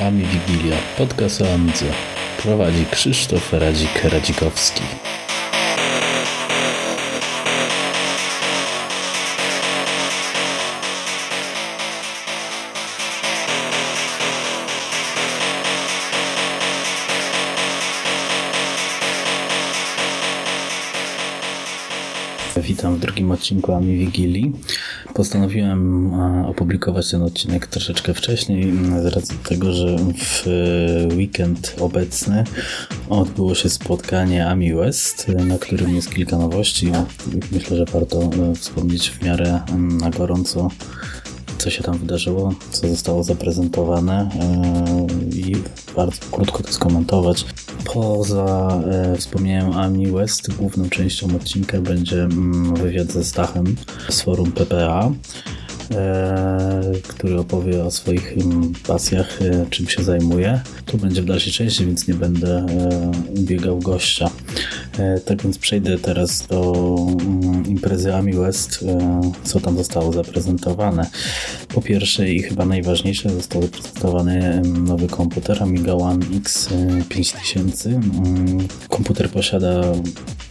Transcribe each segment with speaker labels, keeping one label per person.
Speaker 1: Ami Wigilia, podcast o. Prowadzi Krzysztof Radzik-Radzikowski. Odcinku Ami Wigilii. Postanowiłem e, opublikować ten odcinek troszeczkę wcześniej, z racji tego, że w weekend obecny odbyło się spotkanie Ami West, na którym jest kilka nowości. Myślę, że warto e, wspomnieć w miarę na gorąco co się tam wydarzyło, co zostało zaprezentowane e, i bardzo krótko to skomentować. Poza e, wspomnieniem Ami West, główną częścią odcinka będzie mm, wywiad ze Stachem z forum PPA. E, który opowie o swoich mm, pasjach, e, czym się zajmuje. Tu będzie w dalszej części, więc nie będę e, biegał gościa. Tak więc przejdę teraz do mm, imprezy Ami West, co tam zostało zaprezentowane. Po pierwsze i chyba najważniejsze został zaprezentowany nowy komputer Amiga One X 5000. Komputer posiada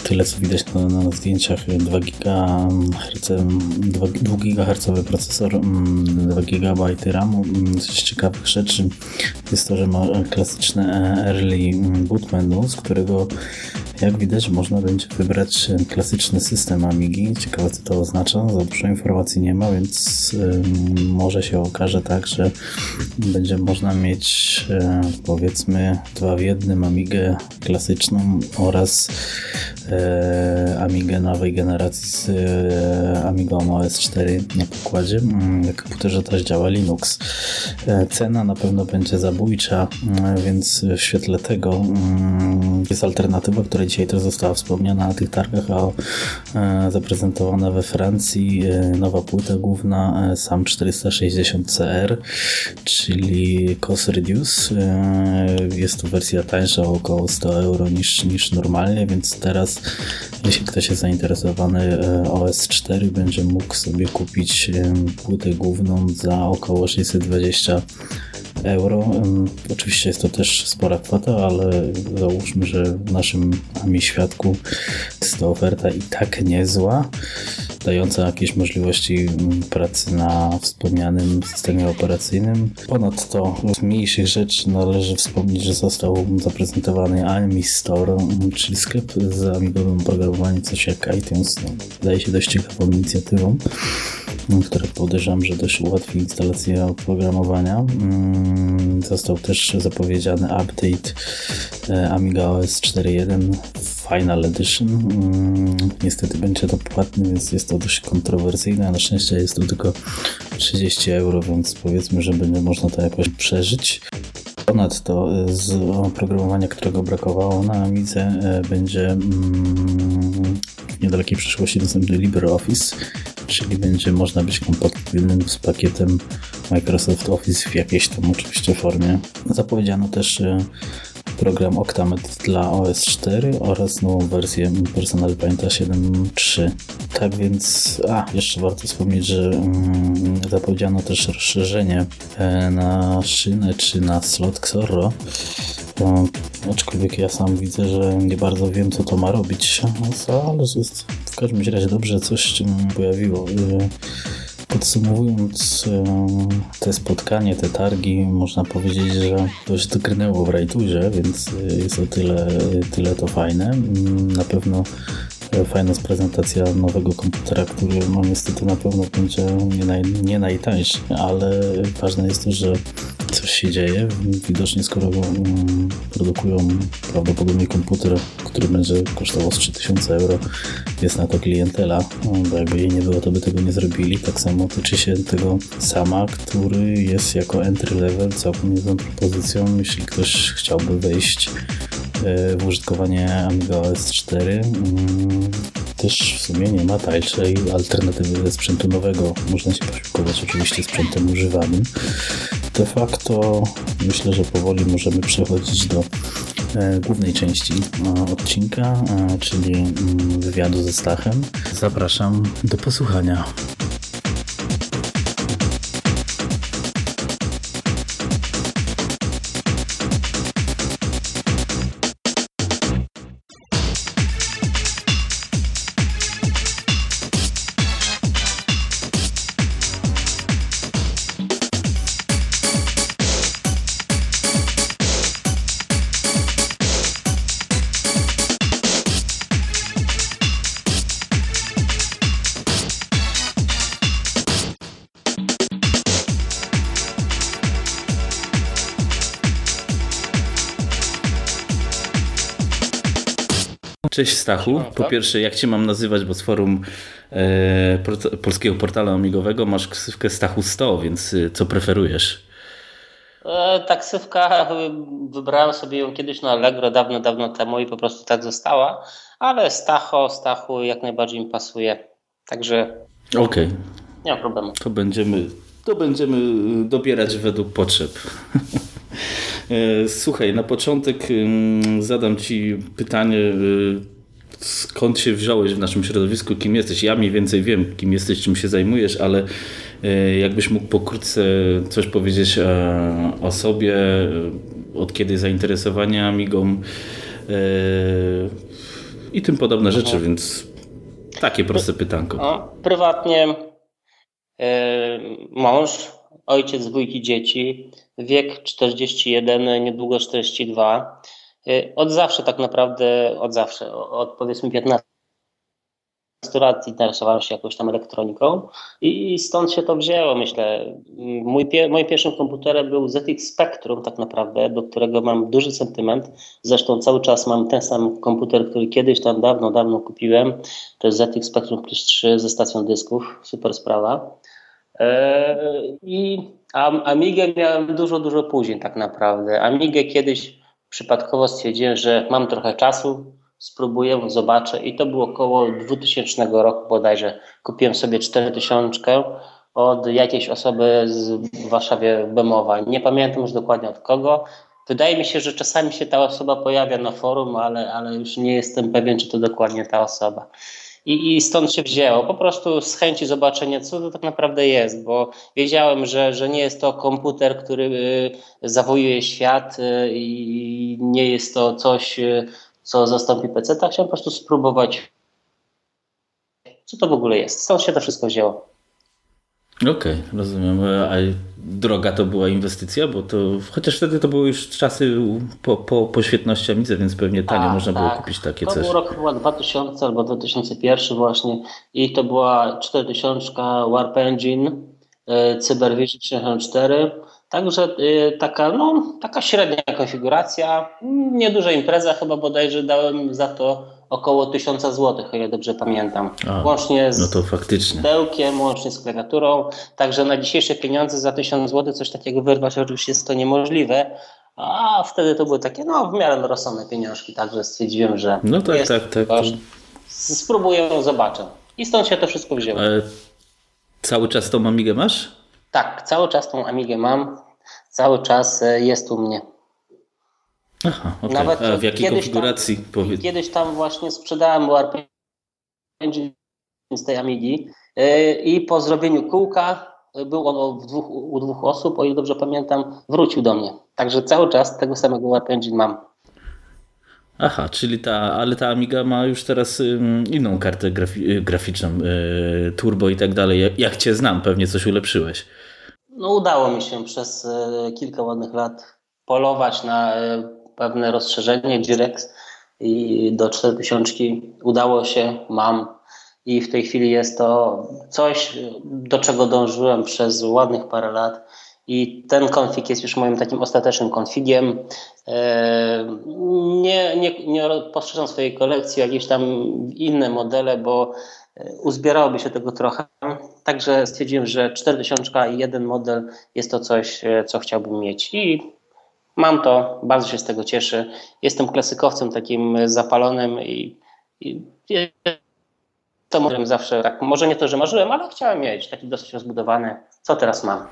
Speaker 1: tyle co widać na, na zdjęciach 2 GHz, 2 GHz procesor, 2 GB RAMu. Z ciekawych rzeczy jest to, że ma klasyczne early boot menu, z którego jak widać można będzie wybrać klasyczny system Amigi. Ciekawe co to oznacza, za dużo informacji nie ma, więc może się okaże tak, że będzie można mieć powiedzmy dwa w jednym Amigę klasyczną oraz E, Amigę nowej generacji z e, Amigą OS 4 na pokładzie. Mm, na komputerze też działa Linux. E, cena na pewno będzie zabójcza, więc w świetle tego mm, jest alternatywa, która dzisiaj też została wspomniana na tych targach, a zaprezentowana we Francji nowa płyta główna SAM 460CR, czyli Cost Reduce. Jest to wersja tańsza, około 100 euro niż, niż normalnie, więc teraz jeśli ktoś jest zainteresowany e, OS 4, będzie mógł sobie kupić e, płytę główną za około 620 euro. Oczywiście jest to też spora kwota, ale załóżmy, że w naszym AMI świadku jest to oferta i tak niezła, dająca jakieś możliwości pracy na wspomnianym systemie operacyjnym. Ponadto z mniejszych rzeczy należy wspomnieć, że został zaprezentowany AMI Store, czyli sklep z amigowym oprogramowaniem, coś jak iTunes. Wydaje się dość ciekawą inicjatywą które podejrzewam, że dość ułatwi instalację oprogramowania. Został też zapowiedziany update e, Amiga OS 4.1 Final Edition. Mm, niestety będzie to płatny, więc jest to dość kontrowersyjne, na szczęście jest to tylko 30 euro, więc powiedzmy, że będzie można to jakoś przeżyć. Ponadto e, z oprogramowania, którego brakowało na Amidze, e, będzie mm, w niedalekiej przyszłości dostępny LibreOffice, czyli będzie można być kompatybilnym z pakietem Microsoft Office w jakiejś tam oczywiście formie. Zapowiedziano też e, program Octamed dla OS 4 oraz nową wersję Personal Painta 7.3. Tak więc, a jeszcze warto wspomnieć, że mm, zapowiedziano też rozszerzenie e, na szynę czy na slot Xorro. E, aczkolwiek ja sam widzę, że nie bardzo wiem, co to ma robić, ale jest w każdym razie dobrze coś się pojawiło. Podsumowując te spotkanie, te targi, można powiedzieć, że dość dokrnęło w rajtuzie, więc e, jest o tyle, tyle to fajne. Mm, na pewno fajna jest prezentacja nowego komputera, który no niestety na pewno będzie nie, naj, nie najtańszy, ale ważne jest to, że coś się dzieje. Widocznie skoro um, produkują prawdopodobnie komputer, który będzie kosztował z 3000 euro, jest na to klientela, bo jakby jej nie było, to by tego nie zrobili. Tak samo tyczy się tego sama, który jest jako entry level całkiem niezłą propozycją, jeśli ktoś chciałby wejść w użytkowanie Amiga OS 4. Mm, też w sumie nie ma tańszej alternatywy ze sprzętu nowego. Można się posiłkować oczywiście sprzętem używanym. De facto myślę, że powoli możemy przechodzić do głównej części odcinka, czyli mm, wywiadu ze Stachem. Zapraszam do posłuchania. Cześć Stachu. Po pierwsze, jak cię mam nazywać, bo z forum e, polskiego portalu amigowego masz ksywkę Stachu 100, więc e, co preferujesz?
Speaker 2: E, taksywka, wybrałem sobie ją kiedyś na Allegro dawno, dawno temu i po prostu tak została, ale Stacho, Stachu jak najbardziej mi pasuje. Także
Speaker 1: Okej. Okay.
Speaker 2: nie ma problemu.
Speaker 1: To będziemy, to będziemy dobierać według potrzeb. E, słuchaj, na początek zadam Ci pytanie, e, skąd się wziąłeś w naszym środowisku, kim jesteś? Ja mniej więcej wiem, kim jesteś, czym się zajmujesz, ale e, jakbyś mógł pokrótce coś powiedzieć o sobie, od kiedy zainteresowanie Amigą i tym podobne rzeczy, mhm. więc takie proste pytanko.
Speaker 2: prywatnie mąż, ojciec dwójki dzieci, wiek 41, niedługo 42. Y, od zawsze tak naprawdę, od zawsze, od powiedzmy 15 lat interesowałem się jakąś tam elektroniką i stąd się to wzięło, myślę. Mój, moim pierwszym komputerem był ZX Spectrum tak naprawdę, do którego mam duży sentyment. Zresztą cały czas mam ten sam komputer, który kiedyś tam dawno, dawno kupiłem. To jest ZX Spectrum Plus 3 ze stacją dysków, super sprawa. E, I Amigę miałem dużo, dużo później tak naprawdę. Amigę kiedyś przypadkowo stwierdziłem, że mam trochę czasu, spróbuję, zobaczę i to było około 2000 roku bodajże. Kupiłem sobie 4000 od jakiejś osoby z Warszawie Bemowa. Nie pamiętam już dokładnie od kogo. Wydaje mi się, że czasami się ta osoba pojawia na forum, ale, ale już nie jestem pewien, czy to dokładnie ta osoba. I, I stąd się wzięło. Po prostu z chęci zobaczenia, co to tak naprawdę jest, bo wiedziałem, że, że nie jest to komputer, który y, zawojuje świat y, i nie jest to coś, y, co zastąpi PC. Tak chciałem po prostu spróbować, co to w ogóle jest. Stąd się to wszystko wzięło.
Speaker 1: Okej, okay, rozumiem. Droga to była inwestycja, bo to chociaż wtedy to były już czasy po, po, po świetności Amidze, więc pewnie tanio A, można tak. było kupić takie
Speaker 2: to
Speaker 1: coś.
Speaker 2: To był rok chyba 2000 albo 2001 właśnie i to była 4000 Warp Engine e, CyberVision 64. Także e, taka, no, taka średnia konfiguracja, nieduża impreza, chyba bodajże dałem za to około 1000 zł, o ile dobrze pamiętam. A, łącznie z
Speaker 1: no
Speaker 2: pudełkiem, łącznie z klawiaturą. Także na dzisiejsze pieniądze za 1000 zł coś takiego wyrwać oczywiście jest to niemożliwe. A wtedy to były takie, no, w miarę rozsądne pieniążki, także stwierdziłem, że.
Speaker 1: No tak, jest tak, tak.
Speaker 2: Koszt. Spróbuję, zobaczę. I stąd się to wszystko wzięło. Ale
Speaker 1: cały czas tą Amigę masz?
Speaker 2: Tak, cały czas tą Amigę mam. Cały czas e, jest u mnie.
Speaker 1: Aha, okay. Nawet A w jakiej konfiguracji?
Speaker 2: Tam, powiedz? Kiedyś tam właśnie sprzedałem Warp Engine z tej Amigi yy, i po zrobieniu kółka e, był on dwóch, u dwóch osób, o ile dobrze pamiętam, wrócił do mnie. Także cały czas tego samego Warp Engine mam.
Speaker 1: Aha, czyli ta, ale ta Amiga ma już teraz inną kartę grafi y, graficzną, yy, turbo i tak dalej. Jak cię znam, pewnie coś ulepszyłeś.
Speaker 2: No udało mi się przez y, kilka ładnych lat polować na y, pewne rozszerzenie Girex i do 4000 udało się, mam i w tej chwili jest to coś, do czego dążyłem przez ładnych parę lat i ten konfig jest już moim takim ostatecznym konfigiem. E, nie, nie, nie poszerzam swojej kolekcji jakieś tam inne modele, bo uzbierałoby się tego trochę. Także stwierdziłem, że 4000 i jeden model jest to coś, co chciałbym mieć. I Mam to, bardzo się z tego cieszę. Jestem klasykowcem takim zapalonym i, i to mówiłem zawsze tak, może nie to, że marzyłem, ale chciałem mieć taki dosyć rozbudowany. Co teraz mam?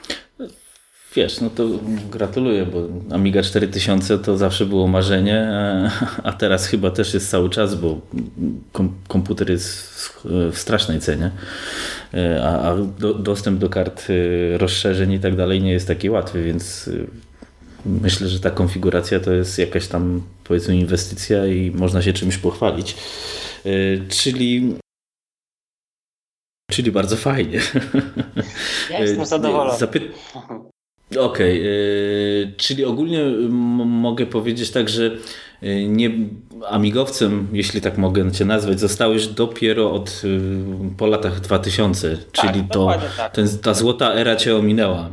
Speaker 1: wiesz, no to gratuluję, bo Amiga 4000 to zawsze było marzenie, a teraz chyba też jest cały czas, bo komputer jest w strasznej cenie, a, dostęp do kart y, rozszerzeń i tak dalej nie jest taki łatwy, więc y, myślę, że ta konfiguracja to jest jakaś tam powiedzmy inwestycja i można się czymś pochwalić. Y, czyli Czyli bardzo fajnie.
Speaker 2: Ja jestem zadowolony. Zapy...
Speaker 1: Okej, okay, czyli ogólnie mogę powiedzieć tak, że nie amigowcem, jeśli tak mogę cię nazwać, zostałeś dopiero od po latach 2000, tak, czyli to tak. ten, ta złota era cię ominęła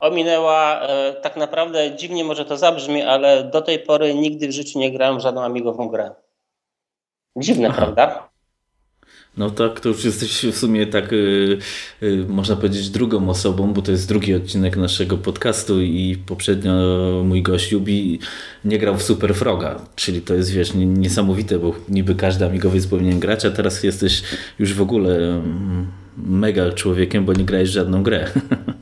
Speaker 2: ominęła. E, tak naprawdę dziwnie może to zabrzmi, ale do tej pory nigdy w życiu nie grałem w żadną amigową grę. Dziwne, Aha. prawda?
Speaker 1: No tak, to już jesteś w sumie tak, yy, yy, można powiedzieć, drugą osobą, bo to jest drugi odcinek naszego podcastu i poprzednio mój gość Jubi nie grał w Super Froga, czyli to jest, wiesz, niesamowite, bo niby każdy amigowiec powinien grać, a teraz jesteś już w ogóle mm, mega człowiekiem, bo nie grałeś żadną grę.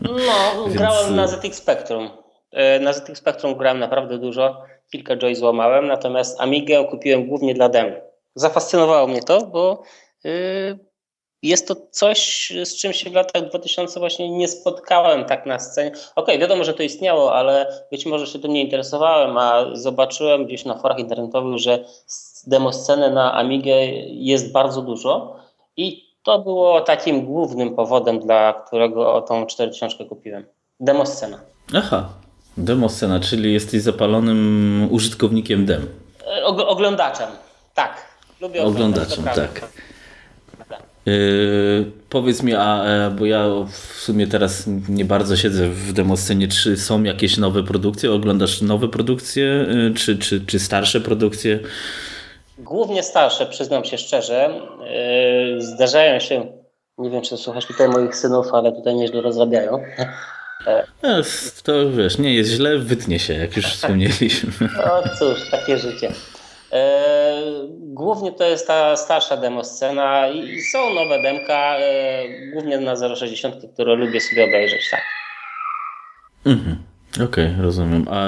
Speaker 2: No, Więc... grałem na ZX Spectrum. E, na ZX Spectrum grałem naprawdę dużo, kilka joy złamałem, natomiast Amigę kupiłem głównie dla demo. Zafascynowało mnie to, bo y, jest to coś, z czym się w latach 2000 właśnie nie spotkałem tak na scenie. Okej, okay, wiadomo, że to istniało, ale być może się tym nie interesowałem, a zobaczyłem gdzieś na forach internetowych, że demo sceny na Amigę jest bardzo dużo i to było takim głównym powodem, dla którego tą książkę kupiłem. Demoscena.
Speaker 1: Aha, demoscena, czyli jesteś zapalonym użytkownikiem dem.
Speaker 2: E, oglądaczem, tak.
Speaker 1: Lubię oglądaczem, tak. Yy, powiedz mi, a, e, bo ja w sumie teraz nie bardzo siedzę w demoscenie, czy są jakieś nowe produkcje? Oglądasz nowe produkcje, czy, czy, czy starsze produkcje?
Speaker 2: Głównie starsze, przyznam się szczerze. Yy, zdarzają się, nie wiem czy słuchasz tutaj moich synów, ale tutaj nieźle rozrabiają.
Speaker 1: No, to wiesz, nie jest źle, wytnie się, jak już wspomnieliśmy.
Speaker 2: No cóż, takie życie. Yy, głównie to jest ta starsza demoscena i są nowe demka, głównie na 060, które lubię sobie obejrzeć, tak.
Speaker 1: Mhm. Okej, okay, rozumiem. A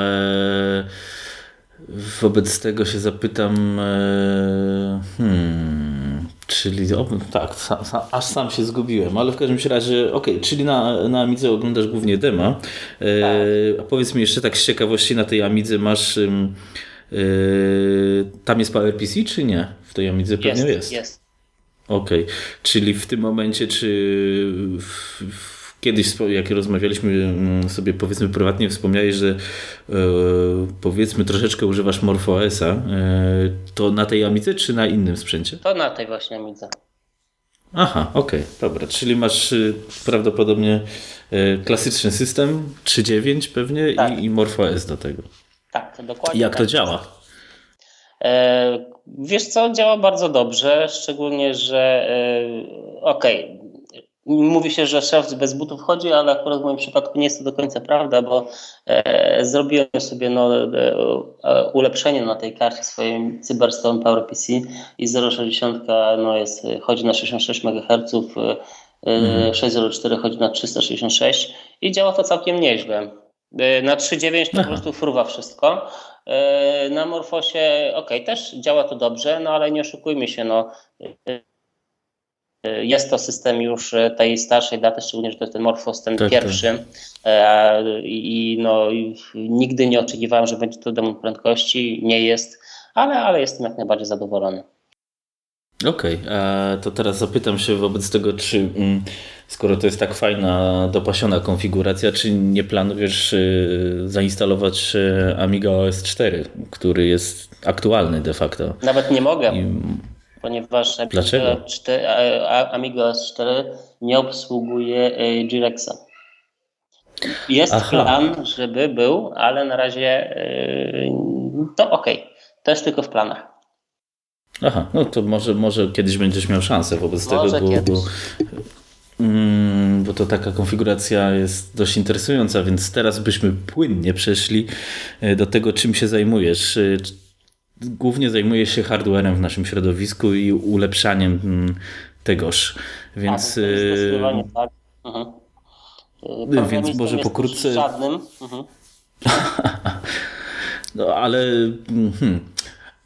Speaker 1: Wobec tego się zapytam, e, hmm, czyli o, tak, aż sam się zgubiłem, ale w każdym razie, okej, okay, czyli na, na Amidze oglądasz głównie dema. E, tak. A powiedz mi jeszcze tak z ciekawości, na tej Amidze masz, e, tam jest PowerPC czy nie? W tej Amidze pewnie jest.
Speaker 2: Jest, jest.
Speaker 1: Okej, okay. czyli w tym momencie, czy w, w kiedyś, jak rozmawialiśmy mm, sobie powiedzmy prywatnie, wspomniałeś, że e, powiedzmy troszeczkę używasz MorphOS-a. E, to na tej Amidze czy na innym sprzęcie?
Speaker 2: To na tej właśnie Amidze.
Speaker 1: Aha, okej, okay, dobra. Czyli masz y, prawdopodobnie e, klasyczny system 3.9 pewnie tak. i, i MorphOS do tego.
Speaker 2: Tak, dokładnie.
Speaker 1: Jak
Speaker 2: tak.
Speaker 1: to działa?
Speaker 2: Wiesz co, działa bardzo dobrze, szczególnie, że okej, okay, Mówi się, że szef bez butów chodzi, ale akurat w moim przypadku nie jest to do końca prawda, bo e, zrobiłem sobie no, e, e ulepszenie na tej karcie swojej Cyberstone PowerPC i 060 no, jest, chodzi na 66 MHz, e, mm. 604 chodzi na 366 i działa to całkiem nieźle. E, na 3.9 to po prostu fruwa wszystko. E, na Morfosie ok, też działa to dobrze, no ale nie oszukujmy się, no jest to system już e, tej starszej daty, szczególnie, że to jest ten Morphos, ten tak, pierwszy. Tak. I no, nigdy nie oczekiwałem, że będzie to demon prędkości. Nie jest, ale, ale jestem jak najbardziej zadowolony.
Speaker 1: Okej, okay. to teraz zapytam się wobec tego, czy mm, skoro to jest tak fajna, dopasiona konfiguracja, czy nie planujesz y, zainstalować Amiga OS 4, który jest aktualny de facto?
Speaker 2: Nawet nie mogę. I ponieważ
Speaker 1: Dlaczego?
Speaker 2: Amiga S4 nie obsługuje e, Girexa. Jest Aha. plan, żeby był, ale na razie e, to ok. To jest tylko w planach.
Speaker 1: Aha, no to może, może kiedyś będziesz miał szansę wobec może tego, bo, bo, mm, bo to taka konfiguracja jest dość interesująca, więc teraz byśmy płynnie przeszli e, do tego, czym się zajmujesz głównie zajmuje się hardwarem w naszym środowisku i ulepszaniem mm, tegoż. Więc.
Speaker 2: Tak, zdecydowanie tak. Mhm.
Speaker 1: No, więc może pokrótce...
Speaker 2: Żadnym. Mhm.
Speaker 1: no ale... Hmm.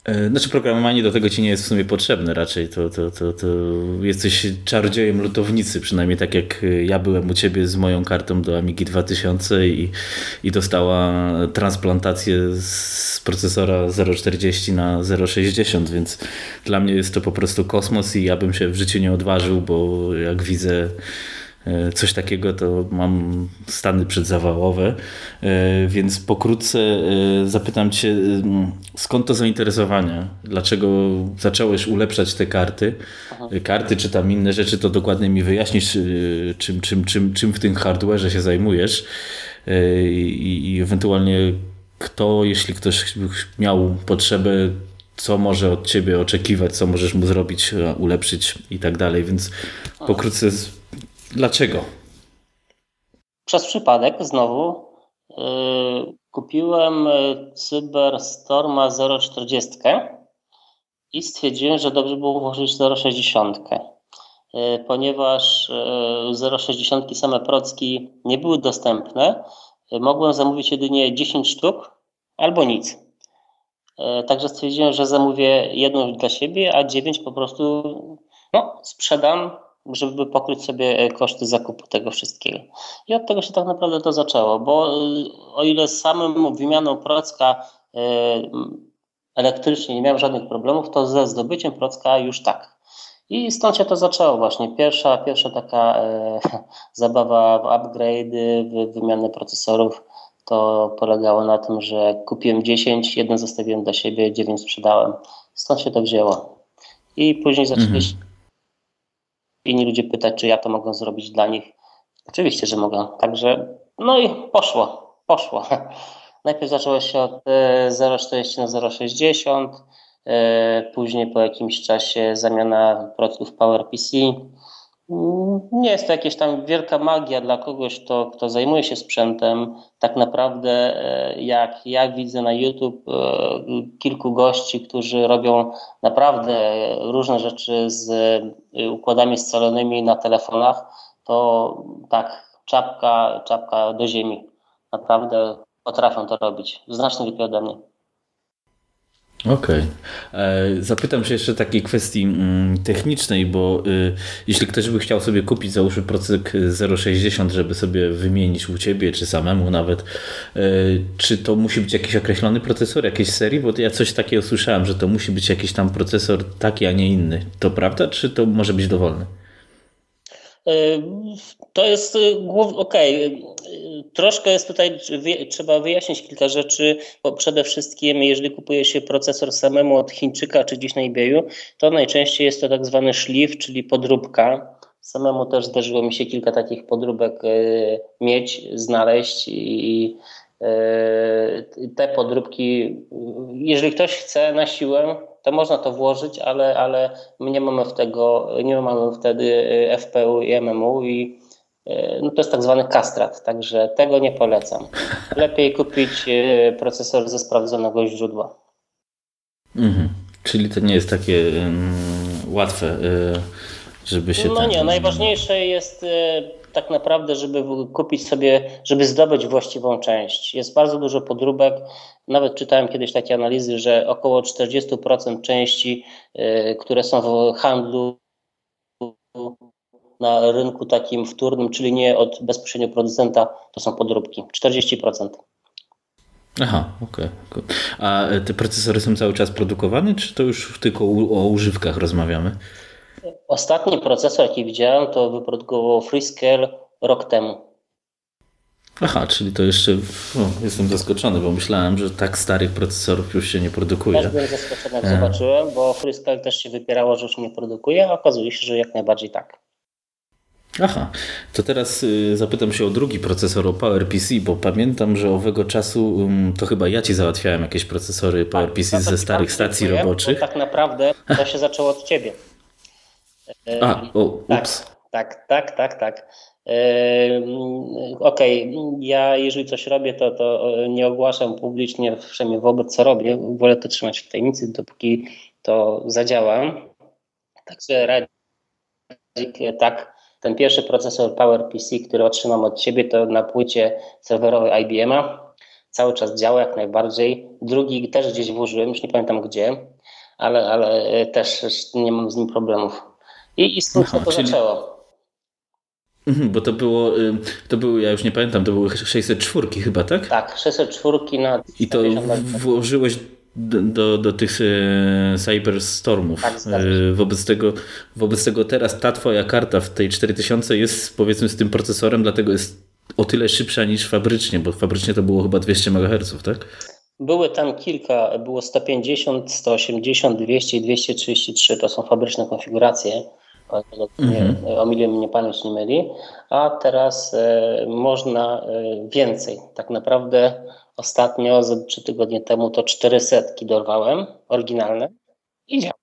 Speaker 1: E, znaczy programowanie do tego ci nie jest w sumie potrzebne raczej, to, to, to, to jesteś czarodziejem lutownicy, przynajmniej tak jak ja byłem u ciebie z moją kartą do Amigi 2000 i, i dostała transplantację z procesora 040 na 060, więc dla mnie jest to po prostu kosmos i ja bym się w życiu nie odważył, bo jak widzę E, coś takiego, to mam stany przedzawałowe, e, więc pokrótce e, zapytam Cię, skąd to zainteresowanie? Dlaczego zacząłeś ulepszać te karty? Karty czy tam inne rzeczy, to dokładnie mi wyjaśnisz, czym, czym, czym, czym w tym hardwareze się zajmujesz. I, i ewentualnie kto, jeśli ktoś miał potrzebę co może od ciebie oczekiwać, co możesz mu zrobić, ulepszyć i tak dalej, więc pokrótce Dlaczego?
Speaker 2: Przez przypadek znowu yy, kupiłem y, Cyberstorma 040 i stwierdziłem, że dobrze było włożyć 060. Yy, ponieważ yy, 060 same procki nie były dostępne, mogłem zamówić jedynie 10 sztuk albo nic. Także stwierdziłem, że zamówię jedną dla siebie, a 9 po prostu no, sprzedam żeby pokryć sobie e, koszty zakupu tego wszystkiego. I od tego się tak naprawdę to zaczęło, bo e, o ile z samym wymianą procka e, elektrycznie nie miałem żadnych problemów, to ze zdobyciem procka już tak. I stąd się to zaczęło właśnie. Pierwsza, pierwsza taka zabawa w upgrade'y, w wymianę procesorów, to polegało na tym, że kupiłem 10, jeden zostawiłem dla siebie, 9 sprzedałem. Stąd się to wzięło. I później zaczęliśmy mhm inni ludzie pytać, czy ja to mogę zrobić dla nich. Oczywiście, że mogę. Także, no i poszło, poszło. Najpierw zaczęło się od 0,40 e, na 0,60, e, później po jakimś czasie zamiana produktów PowerPC. Nie jest to jakaś tam wielka magia dla kogoś, kto, kto zajmuje się sprzętem. Tak naprawdę, e, jak ja widzę na YouTube kilku gości, którzy robią naprawdę różne rzeczy z układami scalonymi na telefonach, to tak, czapka, czapka do ziemi. Naprawdę potrafią to robić. Znacznie lepiej ode mnie.
Speaker 1: Okej. Okay. E, zapytam się jeszcze takiej kwestii mm, technicznej, bo y, jeśli ktoś by chciał sobie kupić, załóżmy procek 0,60, żeby sobie wymienić u Ciebie, czy samemu nawet, y, czy to musi być jakiś określony procesor jakiejś serii? Bo ja coś takiego słyszałem, że to musi być jakiś tam procesor taki, a nie inny. To prawda, czy to może być dowolny?
Speaker 2: To jest y, okej. Okay. Troszkę jest tutaj, trzeba wyjaśnić kilka rzeczy, bo przede wszystkim, jeżeli kupuje się procesor samemu od Chińczyka czy gdzieś na eBayu, to najczęściej jest to tak zwany szlif, czyli podróbka. Samemu też zdarzyło mi się kilka takich podróbek y, mieć, znaleźć i y, te podróbki, jeżeli ktoś chce na siłę, to można to włożyć, ale, ale my nie mamy, w tego, nie mamy wtedy y, FPU i MMU i y, no to jest tak zwany kastrat, także tego nie polecam. Lepiej kupić y, procesor ze sprawdzonego źródła.
Speaker 1: Mhm. Czyli to nie jest takie um, łatwe, żeby się.
Speaker 2: No nie, najważniejsze jest tak naprawdę, żeby kupić sobie, żeby zdobyć właściwą część. Jest bardzo dużo podróbek. Nawet czytałem kiedyś takie analizy, że około 40% części, y, które są w handlu na rynku takim wtórnym, czyli nie od bezpośrednio producenta, to są podróbki. 40%.
Speaker 1: Aha, okej. Okay. A te procesory są cały czas produkowane, czy to już tylko o używkach rozmawiamy?
Speaker 2: Ostatni procesor, jaki widziałem, to wyprodukował Freescale rok temu.
Speaker 1: Aha, czyli to jeszcze o, jestem zaskoczony, bo myślałem, że tak starych procesorów już się nie produkuje.
Speaker 2: Też byłem zaskoczony, jak e... zobaczyłem, bo Freescale też się wypierało, że już nie produkuje, a okazuje się, że jak najbardziej tak.
Speaker 1: Aha, to teraz y, zapytam się o drugi procesor, o PowerPC, bo pamiętam, że owego czasu to chyba ja ci załatwiałem jakieś procesory PowerPC tak, ze starych stacji roboczych.
Speaker 2: Tak naprawdę to się zaczęło od ciebie.
Speaker 1: A, o, tak, ups.
Speaker 2: Tak, tak, tak, tak. Okej, okay. ja jeżeli coś robię, to, to nie ogłaszam publicznie, przynajmniej wobec co robię. Wolę to trzymać w tajemnicy, dopóki to zadziała. Także Radzik tak ten pierwszy procesor PowerPC, który otrzymam od Ciebie, to na płycie serwerowej IBM-a. Cały czas działa jak najbardziej. Drugi też gdzieś włożyłem, już nie pamiętam gdzie, ale, ale też nie mam z nim problemów. I, i tym Aha, to czyli... zaczęło.
Speaker 1: Mhm, bo to było, to było, ja już nie pamiętam, to były 604 chyba, tak?
Speaker 2: Tak, 604 na
Speaker 1: I to włożyłeś do, do, do tych e, Cyberstormów. Tak, e, wobec, tego, wobec tego teraz ta twoja karta w tej 4000 jest powiedzmy z tym procesorem, dlatego jest o tyle szybsza niż fabrycznie, bo fabrycznie to było chyba 200 MHz, tak?
Speaker 2: Były tam kilka, było 150, 180, 200 i 233, to są fabryczne konfiguracje mhm. o milion mnie pamięć nie myli, a teraz e, można e, więcej. Tak naprawdę ostatnio, z trzy tygodnie temu, to 400 dorwałem, oryginalne i działa.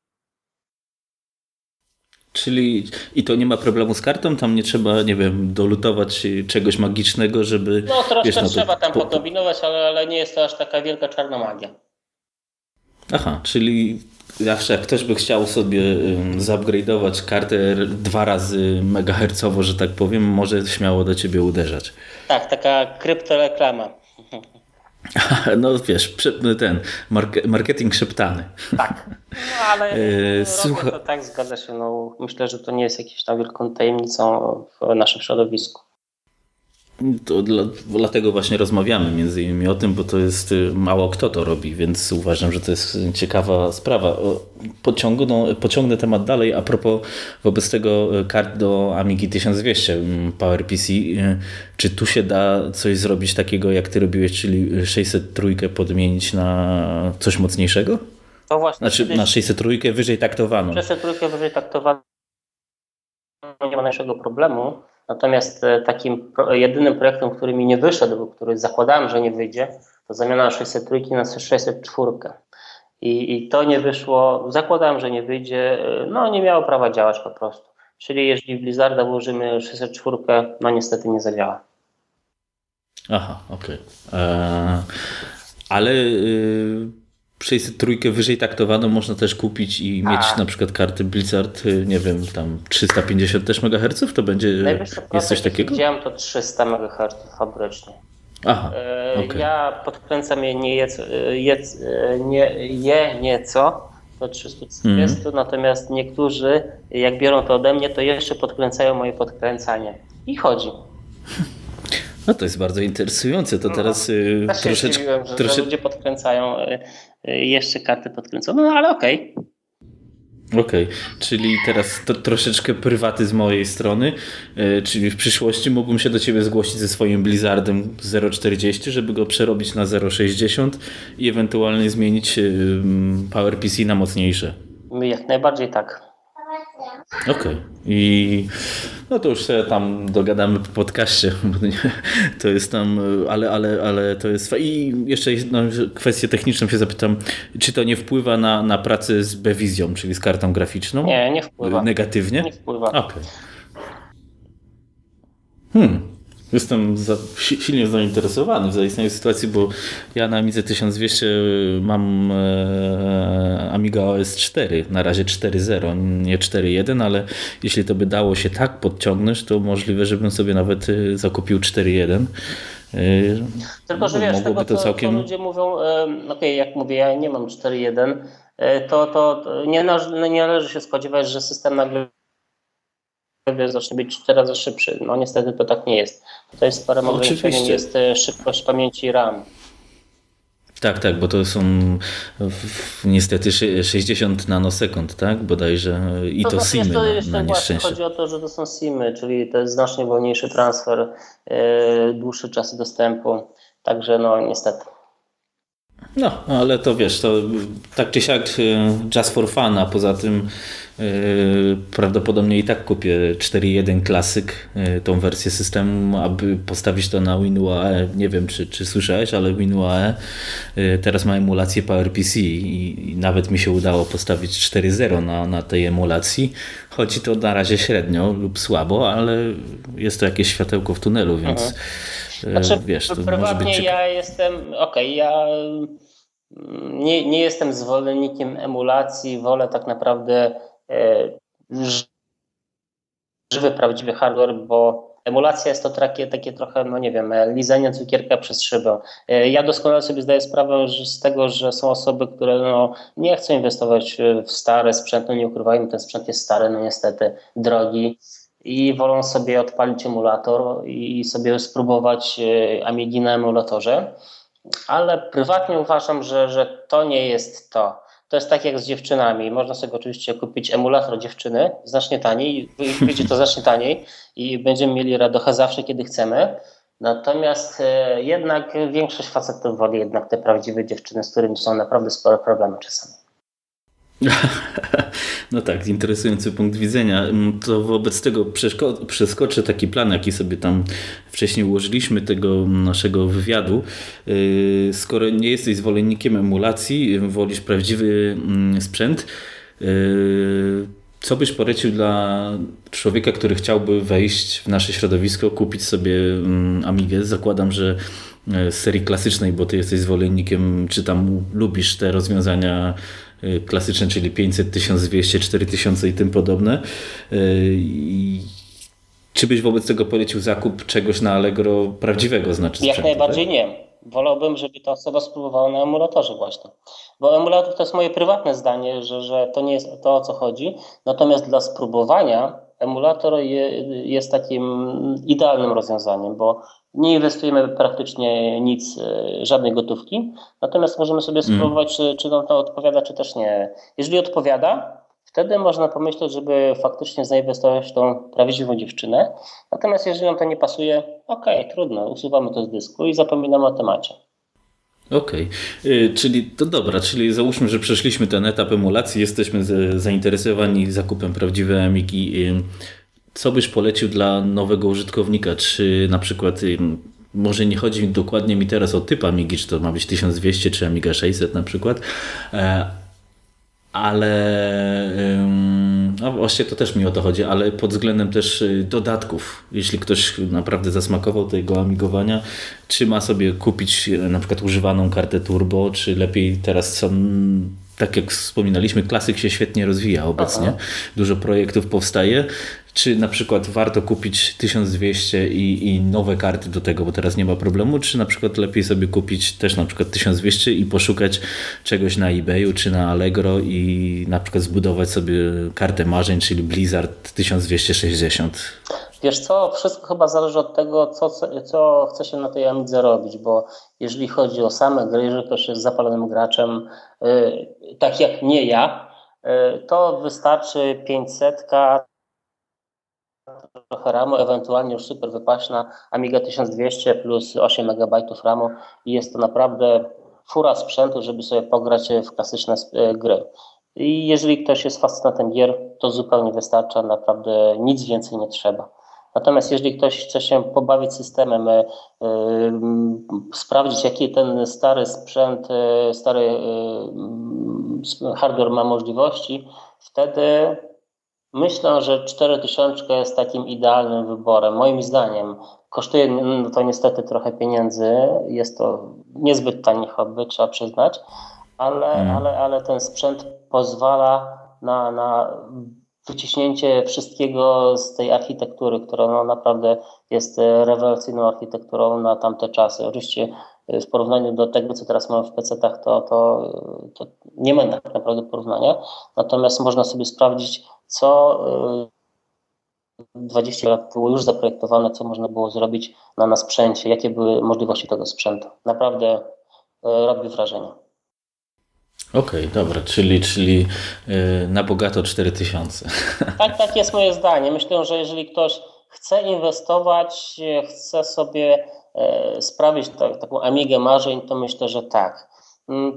Speaker 1: Czyli i to nie ma problemu z kartą, tam nie trzeba, nie wiem, dolutować czegoś magicznego, żeby.
Speaker 2: No troszkę wiesz, no, trzeba tam po... pokombinować, ale, ale nie jest to aż taka wielka czarna magia.
Speaker 1: Aha, czyli zawsze jak ktoś by chciał sobie zupgrade'ować kartę dwa razy megahercowo, że tak powiem, może śmiało do ciebie uderzać.
Speaker 2: Tak, taka kryptoreklama.
Speaker 1: No wiesz, ten marketing szeptany.
Speaker 2: Tak, no, ale e, Słucha... to tak, zgadza się. No, myślę, że to nie jest jakieś tam wielką tajemnicą w naszym środowisku.
Speaker 1: To dla, dlatego właśnie rozmawiamy między innymi o tym, bo to jest y, mało kto to robi, więc uważam, że to jest ciekawa sprawa. Pociągnę, no, pociągnę temat dalej a propos wobec tego y, kart do Amigi 1200 mm, PowerPC. Y, czy tu się da coś zrobić takiego, jak ty robiłeś, czyli 603 podmienić na coś mocniejszego?
Speaker 2: To właśnie.
Speaker 1: Znaczy na 603 wyżej taktowaną.
Speaker 2: 603 wyżej taktowaną nie ma najmniejszego problemu. Natomiast e, takim jedynym projektem, który mi nie wyszedł, który zakładałem, że nie wyjdzie, to zamiana 603 na 604. I, I to nie wyszło, zakładałem, że nie wyjdzie, e, no nie miało prawa działać po prostu. Czyli jeżeli w Blizzarda włożymy 604, no niestety nie zadziała.
Speaker 1: Aha, okej. Okay. Eee, ale... Yy 603 wyżej taktowaną można też kupić i mieć A. na przykład karty Blizzard, y, nie wiem, tam 350 też MHz, to będzie, jest coś takiego?
Speaker 2: Widziałem to 300 MHz fabrycznie.
Speaker 1: Aha, okay.
Speaker 2: Ja podkręcam je, nie, je, je, nie, je nieco do 330, mm. natomiast niektórzy, jak biorą to ode mnie, to jeszcze podkręcają moje podkręcanie. I chodzi.
Speaker 1: No to jest bardzo interesujące. To no, teraz
Speaker 2: no, troszeczkę. Że, trosze... że ludzie podkręcają y, y, jeszcze karty podkręcone, no ale okej. Okay.
Speaker 1: Okej, okay. czyli teraz to troszeczkę prywaty z mojej strony, yy, czyli w przyszłości mógłbym się do Ciebie zgłosić ze swoim Blizzardem 0.40, żeby go przerobić na 0.60 i ewentualnie zmienić yy, PowerPC na mocniejsze.
Speaker 2: Jak najbardziej tak.
Speaker 1: Okej. Okay. I no to już się tam dogadamy po podcaście. To jest tam, ale, ale, ale to jest. I jeszcze jedną kwestię techniczną się zapytam, czy to nie wpływa na, na pracę z Bevizją, czyli z kartą graficzną?
Speaker 2: Nie, nie wpływa.
Speaker 1: Negatywnie?
Speaker 2: Nie wpływa. Okej. Okay.
Speaker 1: Hmm. Jestem za, silnie zainteresowany w zaistnieniu sytuacji, bo ja na Amidze 1200 mam e, Amiga OS 4, na razie 4.0, nie 4.1, ale jeśli to by dało się tak podciągnąć, to możliwe, żebym sobie nawet e, zakupił 4.1.
Speaker 2: E, Tylko, że wiesz, tego, to całkiem... co ludzie mówią, okej, okay, jak mówię, ja nie mam 4.1, e, to, to nie, należy, nie należy się spodziewać, że system nagle zacznie być 4 razy szybszy. No niestety to tak nie jest. To jest parę no, ograniczeniem, jest e, szybkość pamięci RAM.
Speaker 1: Tak, tak, bo to są niestety 60 nanosekund, tak? Bodajże i to, to SIMy to na, na nieszczęście.
Speaker 2: Chodzi o to, że to są SIMy, czyli to jest znacznie wolniejszy transfer, yy, dłuższy czas dostępu. Także no niestety.
Speaker 1: No, ale to wiesz, to tak czy siak just for fun, a poza tym prawdopodobnie i tak kupię 4.1 klasyk, yy, tą wersję systemu, aby postawić to na WinUAE. Nie wiem, czy, czy słyszałeś, ale WinUAE yy, teraz ma emulację PowerPC i, i nawet mi się udało postawić 4.0 na, na tej emulacji. Chodzi to na razie średnio lub słabo, ale jest to jakieś światełko w tunelu, więc mhm. znaczy, wiesz, to może być
Speaker 2: ja jestem, okej, okay, ja mm, nie, nie jestem zwolennikiem emulacji, wolę tak naprawdę żywy, prawdziwy hardware, bo emulacja jest to takie, takie trochę, no nie wiem, lizanie cukierka przez szybę. Ja doskonale sobie zdaję sprawę z tego, że są osoby, które no, nie chcą inwestować w stare sprzęt, no nie ukrywajmy, ten sprzęt jest stary, no niestety drogi i wolą sobie odpalić emulator i sobie spróbować Amigi na emulatorze ale prywatnie uważam, że, że to nie jest to. To jest tak jak z dziewczynami. Można sobie oczywiście kupić emulator dziewczyny znacznie taniej, wyjdzie to znacznie taniej i będziemy mieli radochę zawsze, kiedy chcemy. Natomiast e, jednak większość facetów woli jednak te prawdziwe dziewczyny, z którymi są naprawdę spore problemy czasami.
Speaker 1: No tak, interesujący punkt widzenia. Mm, to wobec tego przeskoczę taki plan, jaki sobie tam wcześniej ułożyliśmy tego naszego wywiadu. Y, skoro nie jesteś zwolennikiem emulacji, wolisz prawdziwy mm, sprzęt, y, co byś polecił dla człowieka, który chciałby wejść w nasze środowisko, kupić sobie mm, Amigę? Zakładam, że e, z serii klasycznej, bo ty jesteś zwolennikiem, czy tam lubisz te rozwiązania Y, klasyczne, czyli 500, 1200, 4000 i tym podobne. Y, czy byś wobec tego polecił zakup czegoś na Allegro prawdziwego? Znaczy
Speaker 2: Jak najbardziej tak? nie. Wolałbym, żeby ta osoba spróbowała na emulatorze właśnie. Bo emulator to jest moje prywatne zdanie, że, że to nie jest to, o co chodzi. Natomiast dla spróbowania emulator je, jest takim idealnym rozwiązaniem, bo nie inwestujemy praktycznie nic, e, żadnej gotówki, natomiast możemy sobie mm. spróbować, czy, czy nam to odpowiada, czy też nie. Jeżeli odpowiada, wtedy można pomyśleć, żeby faktycznie zainwestować w tą prawdziwą dziewczynę. Natomiast jeżeli nam to nie pasuje, okej, okay, trudno, usuwamy to z dysku i zapominamy o temacie.
Speaker 1: Okej, okay. czyli to dobra, czyli załóżmy, że przeszliśmy ten etap emulacji, jesteśmy zainteresowani zakupem prawdziwej Amigi co byś polecił dla nowego użytkownika? Czy na przykład może nie chodzi dokładnie mi teraz o typ Amigi, czy to ma być 1200 czy Amiga 600 na przykład, e, ale no właściwie to też mi o to chodzi, ale pod względem też y, dodatków. Jeśli ktoś naprawdę zasmakował tego amigowania, czy ma sobie kupić y, na przykład używaną kartę turbo, czy lepiej teraz są tak jak wspominaliśmy, klasyk się świetnie rozwija obecnie. Aha. Dużo projektów powstaje. Czy na przykład warto kupić 1200 i, i, nowe karty do tego, bo teraz nie ma problemu, czy na przykład lepiej sobie kupić też na przykład 1200 i poszukać czegoś na eBayu czy na Allegro i na przykład zbudować sobie kartę marzeń, czyli Blizzard 1260?
Speaker 2: Wiesz co, wszystko chyba zależy od tego, co, co chce się na tej Amidze robić, bo jeżeli chodzi o same gry, jeżeli ktoś jest zapalonym graczem, yy, tak jak nie ja, yy, to wystarczy 500 trochę RAMu, ewentualnie już super wypaśna Amiga 1200 plus 8 MB RAMu i jest to naprawdę fura sprzętu, żeby sobie pograć w klasyczne y, gry. I jeżeli ktoś jest fascynatem gier, to zupełnie wystarcza, naprawdę nic więcej nie trzeba. Natomiast jeżeli ktoś chce się pobawić systemem, yy, sprawdzić jaki ten stary sprzęt, yy, stary hardware ma możliwości, wtedy myślę, że 4000 jest takim idealnym wyborem. Moim zdaniem kosztuje no to niestety trochę pieniędzy, jest to niezbyt tani hobby, trzeba przyznać, ale, mm. ale, ale ten sprzęt pozwala na, na wyciśnięcie wszystkiego z tej architektury, która no naprawdę jest e, rewelacyjną architekturą na tamte czasy. Oczywiście e, w porównaniu do tego, co teraz mamy w PC-tach, to, to, to nie ma tak naprawdę porównania. Natomiast można sobie sprawdzić, co 20 e, lat było już zaprojektowane, co można było zrobić na, na sprzęcie, jakie były możliwości tego sprzętu. Naprawdę robi wrażenie.
Speaker 1: Okej, okay, dobra, czyli, czyli yy, na bogato 4000.
Speaker 2: Tak, tak jest moje zdanie. Myślę, że jeżeli ktoś chce inwestować, chce sobie e, sprawić tak, taką amigę marzeń, to myślę, że tak.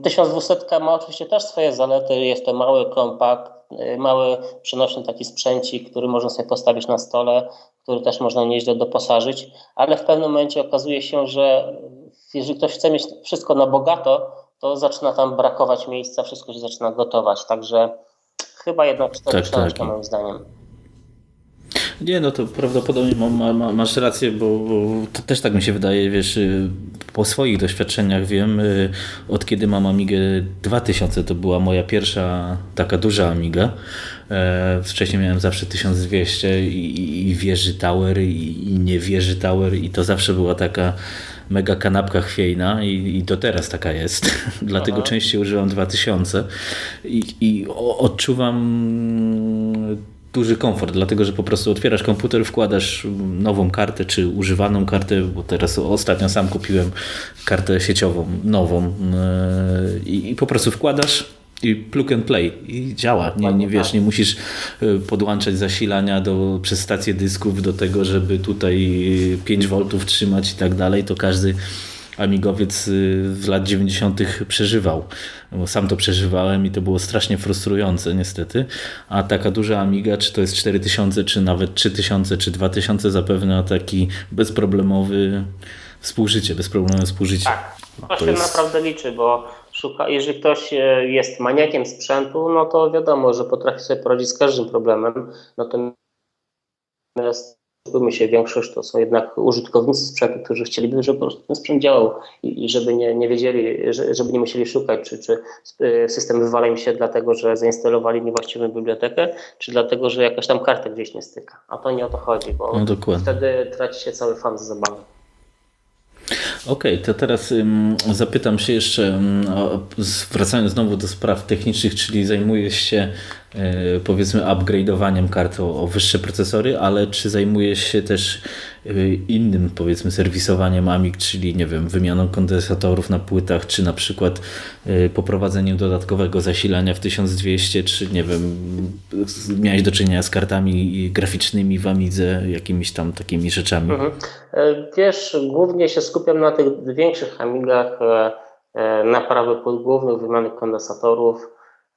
Speaker 2: 1200 mm, ma oczywiście też swoje zalety. Jest to mały kompakt, e, mały przenośny taki sprzęcik, który można sobie postawić na stole, który też można nieźle doposażyć, ale w pewnym momencie okazuje się, że jeżeli ktoś chce mieć wszystko na bogato, to zaczyna tam brakować miejsca, wszystko się zaczyna gotować. Także chyba jednak cztery tak, tak. moim zdaniem.
Speaker 1: Nie, no to prawdopodobnie ma, ma, masz rację, bo, bo, to też tak mi się wydaje, wiesz, y, po swoich doświadczeniach wiem, y, od kiedy mam Amigę 2000, to była moja pierwsza taka duża Amiga, E, wcześniej miałem zawsze 1200 i, i wieży Tower i, i nie wieży Tower i to zawsze była taka mega kanapka chwiejna i, i do teraz taka jest. Dlatego Aha. częściej używam 2000 i, i odczuwam duży komfort, dlatego że po prostu otwierasz komputer, wkładasz nową kartę, czy używaną kartę, bo teraz ostatnio sam kupiłem kartę sieciową, nową e, i, i po prostu wkładasz i plug and play i działa. Nie, nie wiesz, nie musisz e, podłączać zasilania do, przez stację dysków do tego, żeby tutaj 5 V trzymać i tak dalej. To każdy amigowiec w y, lat 90. przeżywał. Bo sam to przeżywałem i to było strasznie frustrujące niestety. A taka duża amiga, czy to jest 4000, czy nawet 3000, czy 2000 zapewne taki bezproblemowy współżycie, bezproblemowe współżycie.
Speaker 2: Tak, to, się jest... naprawdę liczy, bo szuka, jeżeli ktoś e, jest maniakiem sprzętu, no to wiadomo, że potrafi sobie poradzić z każdym problemem. Natomiast Umówmy się, większość to są jednak użytkownicy sprzętu, którzy chcieliby, żeby po prostu ten sprzęt działał i żeby nie, nie wiedzieli, żeby nie musieli szukać, czy, czy y, system wywala im się dlatego, że zainstalowali niewłaściwą bibliotekę, czy dlatego, że jakaś tam karta gdzieś nie styka. A to nie o to chodzi, bo no wtedy traci się cały fan z zabawy.
Speaker 1: Okej, okay, to teraz zapytam się jeszcze, wracając znowu do spraw technicznych, czyli zajmujesz się E, powiedzmy upgrade'owaniem kart o, o, wyższe procesory, ale czy zajmujesz się też innym powiedzmy serwisowaniem AMIG, czyli nie wiem, wymianą kondensatorów na płytach, czy na przykład e, poprowadzeniem dodatkowego zasilania w 1200, czy nie wiem, miałeś do czynienia z kartami graficznymi w Amidze, jakimiś tam takimi rzeczami? Mhm.
Speaker 2: Wiesz, głównie się skupiam na tych większych Amigach, naprawy podgłównych, wymiany kondensatorów,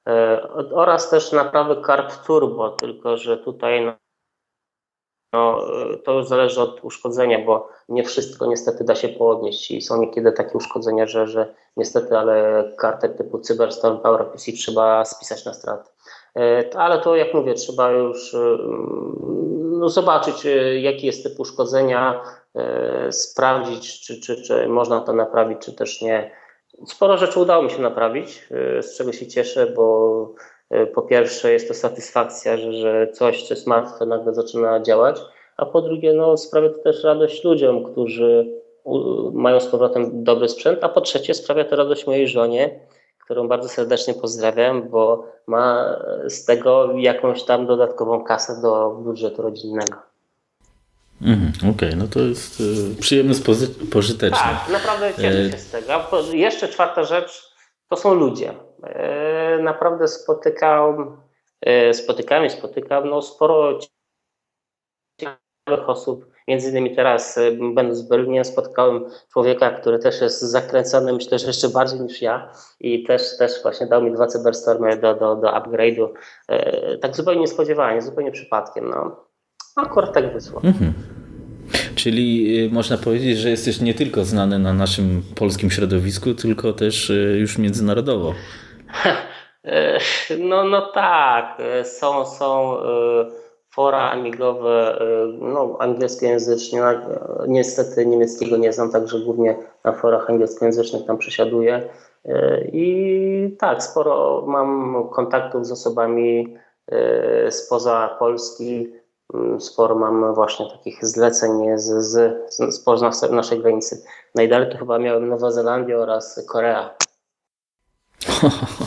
Speaker 2: E, oraz też naprawy kart turbo, tylko że tutaj no, to już zależy od uszkodzenia, bo nie wszystko niestety da się podnieść i są niekiedy takie uszkodzenia, że, że niestety, ale kartę typu Cyberstorm PowerPC trzeba spisać na stratę. E, ale to jak mówię, trzeba już no, zobaczyć jaki jest typ uszkodzenia, e, sprawdzić czy, czy, czy można to naprawić, czy też nie Sporo rzeczy udało mi się naprawić, z czego się cieszę, bo po pierwsze jest to satysfakcja, że, że coś, co jest martwe, nagle zaczyna działać, a po drugie no, sprawia to też radość ludziom, którzy mają z powrotem dobry sprzęt, a po trzecie sprawia to radość mojej żonie, którą bardzo serdecznie pozdrawiam, bo ma z tego jakąś tam dodatkową kasę do budżetu rodzinnego.
Speaker 1: Mhm, Okej, okay, no to jest y, przyjemny, pożyteczny.
Speaker 2: Tak, naprawdę cieszę e, się z tego. Jeszcze czwarta rzecz, to są ludzie. E, naprawdę spotykam, e, spotykam i spotykam no, sporo ciekawych osób. Między innymi teraz, będąc w Berlinie, spotkałem człowieka, który też jest zakręcony, myślę, że jeszcze bardziej niż ja i też, też właśnie dał mi dwa cyberstormy do, do, do upgrade'u. Tak zupełnie niespodziewanie, zupełnie przypadkiem. No. Akurat tak wyszło. Mhm.
Speaker 1: Czyli y, można powiedzieć, że jesteś nie tylko znany na naszym polskim środowisku, tylko też y, już międzynarodowo.
Speaker 2: No, no tak. Są, są y, fora amigowe, no, angielskojęzyczne. Niestety niemieckiego nie znam, także głównie na forach angielskojęzycznych tam przesiaduję. I tak, sporo mam kontaktów z osobami spoza Polski Mm, sporo mam właśnie takich zleceń z, z, z naszej granicy. Najdalej to chyba miałem Nowa Zelandia oraz Korea.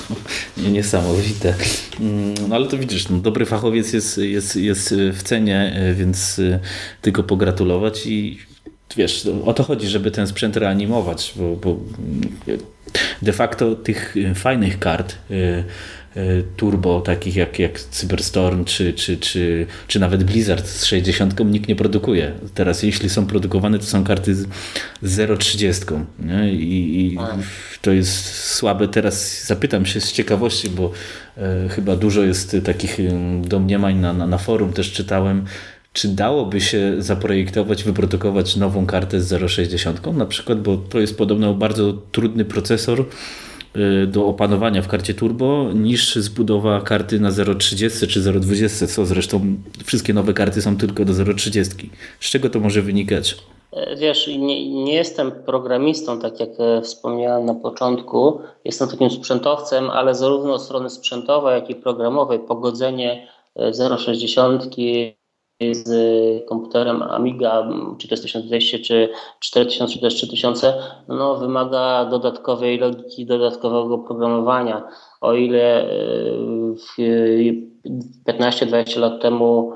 Speaker 1: Niesamowite. Mm, no ale to widzisz, no, dobry fachowiec jest, jest, jest w cenie, e, więc e, tylko pogratulować i wiesz, o to chodzi, żeby ten sprzęt reanimować, bo, bo de facto tych fajnych kart turbo, takich jak, jak Cyberstorm czy, czy, czy, czy nawet Blizzard z 60 nikt nie produkuje. Teraz jeśli są produkowane, to są karty z 0,30 nie? I, i to jest słabe. Teraz zapytam się z ciekawości, bo e, chyba dużo jest takich domniemań na, na, na forum, też czytałem, czy dałoby się zaprojektować, wyprodukować nową kartę z 0,60 na przykład, bo to jest podobno bardzo trudny procesor, Y, do opanowania w karcie turbo niż zbudowa karty na 0.30 czy 0.20, co zresztą wszystkie nowe karty są tylko do 0.30. Z czego to może wynikać?
Speaker 2: E, wiesz, nie, nie, jestem programistą, tak jak e, wspomniałem na początku. Jestem takim sprzętowcem, ale zarówno od strony sprzętowej, jak i programowej pogodzenie 0,60 z komputerem Amiga, czy to jest 1200, czy 4000, czy też 3000, no, wymaga dodatkowej logiki, dodatkowego programowania. O ile 15-20 lat temu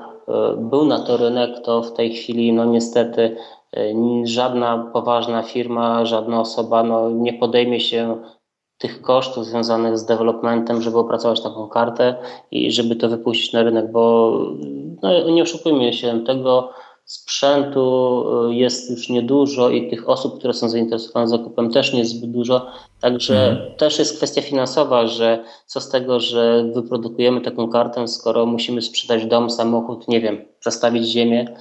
Speaker 2: był na to rynek, to w tej chwili no niestety żadna poważna firma, żadna osoba no, nie podejmie się tych kosztów związanych z developmentem, żeby opracować taką kartę i żeby to wypuścić na rynek, bo no, nie oszukujmy się, tego sprzętu y, jest już niedużo i tych osób, które są zainteresowane zakupem też nie jest zbyt dużo. Także mhm. też jest kwestia finansowa, że co z tego, że wyprodukujemy taką kartę, skoro musimy sprzedać dom, samochód, nie wiem, przestawić ziemię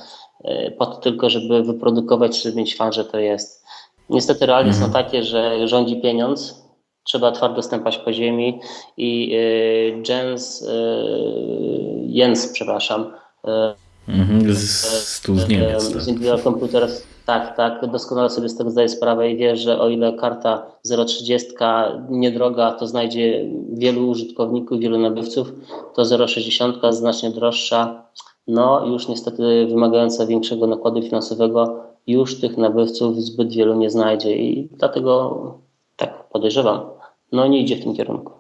Speaker 2: y, po to tylko, żeby wyprodukować, żeby mieć fan, że to jest. Niestety realia mhm. są takie, że rządzi pieniądz, trzeba twardo stępać po ziemi i y, Jens, y, Jens, przepraszam,
Speaker 1: y, mhm, z, z, z Niemiec.
Speaker 2: Z tak. Computer, tak, tak, doskonale sobie z tego zdaję sprawę i wie, że o ile karta 0,30 niedroga, to znajdzie wielu użytkowników, wielu nabywców, to 0,60 znacznie droższa, no już niestety wymagająca większego nakładu finansowego, już tych nabywców zbyt wielu nie znajdzie i dlatego tak podejrzewam, no nie idzie w tym kierunku.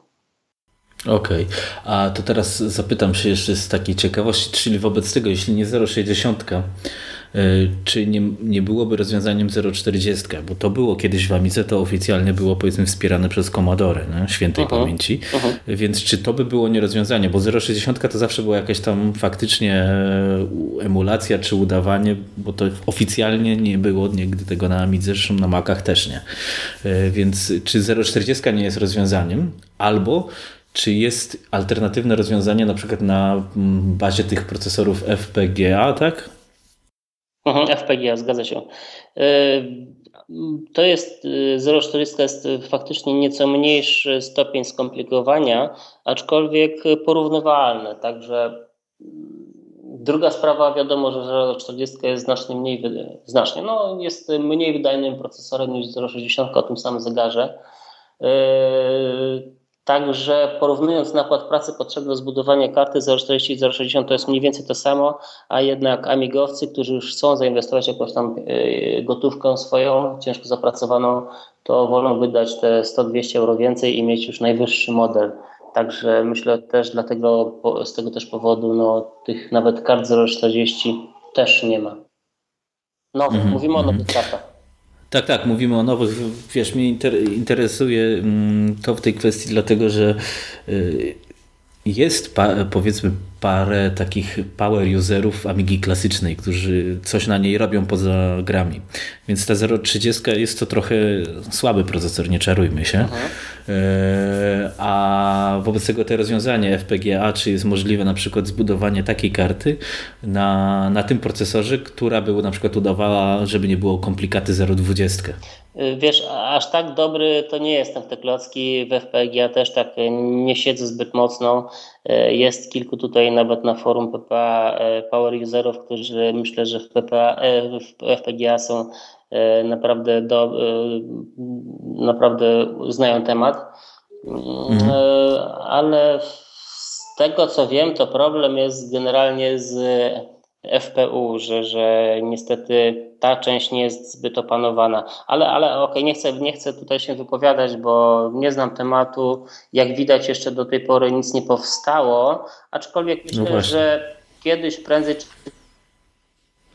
Speaker 1: Okej, okay. a to teraz zapytam się jeszcze z takiej ciekawości, czyli wobec tego, jeśli nie 0,60, y, czy nie, nie byłoby rozwiązaniem 0,40, bo to było kiedyś w Amice, to oficjalnie było powiedzmy wspierane przez Commodore, nie? świętej pamięci, więc czy to by było nie rozwiązanie, bo 0,60 to zawsze była jakaś tam faktycznie e, emulacja czy udawanie, bo to oficjalnie nie było nigdy tego na Amidze, zresztą na Macach też nie, e, więc czy 0,40 nie jest rozwiązaniem, albo czy jest alternatywne rozwiązanie na przykład na mm, bazie tych procesorów FPGA, tak?
Speaker 2: Mhm, FPGA, zgadza się. Y, to jest 0,40 y, jest faktycznie nieco mniejszy stopień skomplikowania, aczkolwiek porównywalny. Także mm, druga sprawa, wiadomo, że 0,40 jest znacznie mniej, znacznie, no, jest mniej wydajnym procesorem niż 0,60 o tym samym zegarze. Y, Także porównując nakład pracy potrzebny do zbudowania karty 040 i 060 to jest mniej więcej to samo, a jednak amigowcy, którzy już chcą zainwestować jakąś tam e, gotówkę swoją, ciężko zapracowaną, to wolą wydać te 100-200 euro więcej i mieć już najwyższy model. Także myślę też dlatego, z tego też powodu, no, tych nawet kart 040 też nie ma. No, -hmm. mówimy o nowych kartach.
Speaker 1: Tak, tak, mówimy o nowych. Wiesz, mnie interesuje mm, to w tej kwestii, dlatego że jest powiedzmy parę takich power userów Amigi klasycznej, którzy coś na niej robią poza grami. Więc ta 030 jest to trochę słaby procesor, nie czarujmy się. Aha. E, a wobec tego te rozwiązanie FPGA, czy jest możliwe na przykład zbudowanie takiej karty na, na tym procesorze, która by na przykład udawała, żeby nie było komplikaty 020.
Speaker 2: Wiesz, aż tak dobry to nie jestem w te klocki. W FPGA też tak nie siedzę zbyt mocno. E, jest kilku tutaj nawet na forum PPA power userów, którzy myślę, że w, PPA, w FPGA są naprawdę, do, naprawdę znają temat. Mhm. Ale z tego co wiem, to problem jest generalnie z FPU, że, że niestety ta część nie jest zbyt opanowana. Ale, ale okej, okay, nie, chcę, nie chcę tutaj się wypowiadać, bo nie znam tematu. Jak widać, jeszcze do tej pory nic nie powstało, aczkolwiek myślę, no że kiedyś, prędzej czy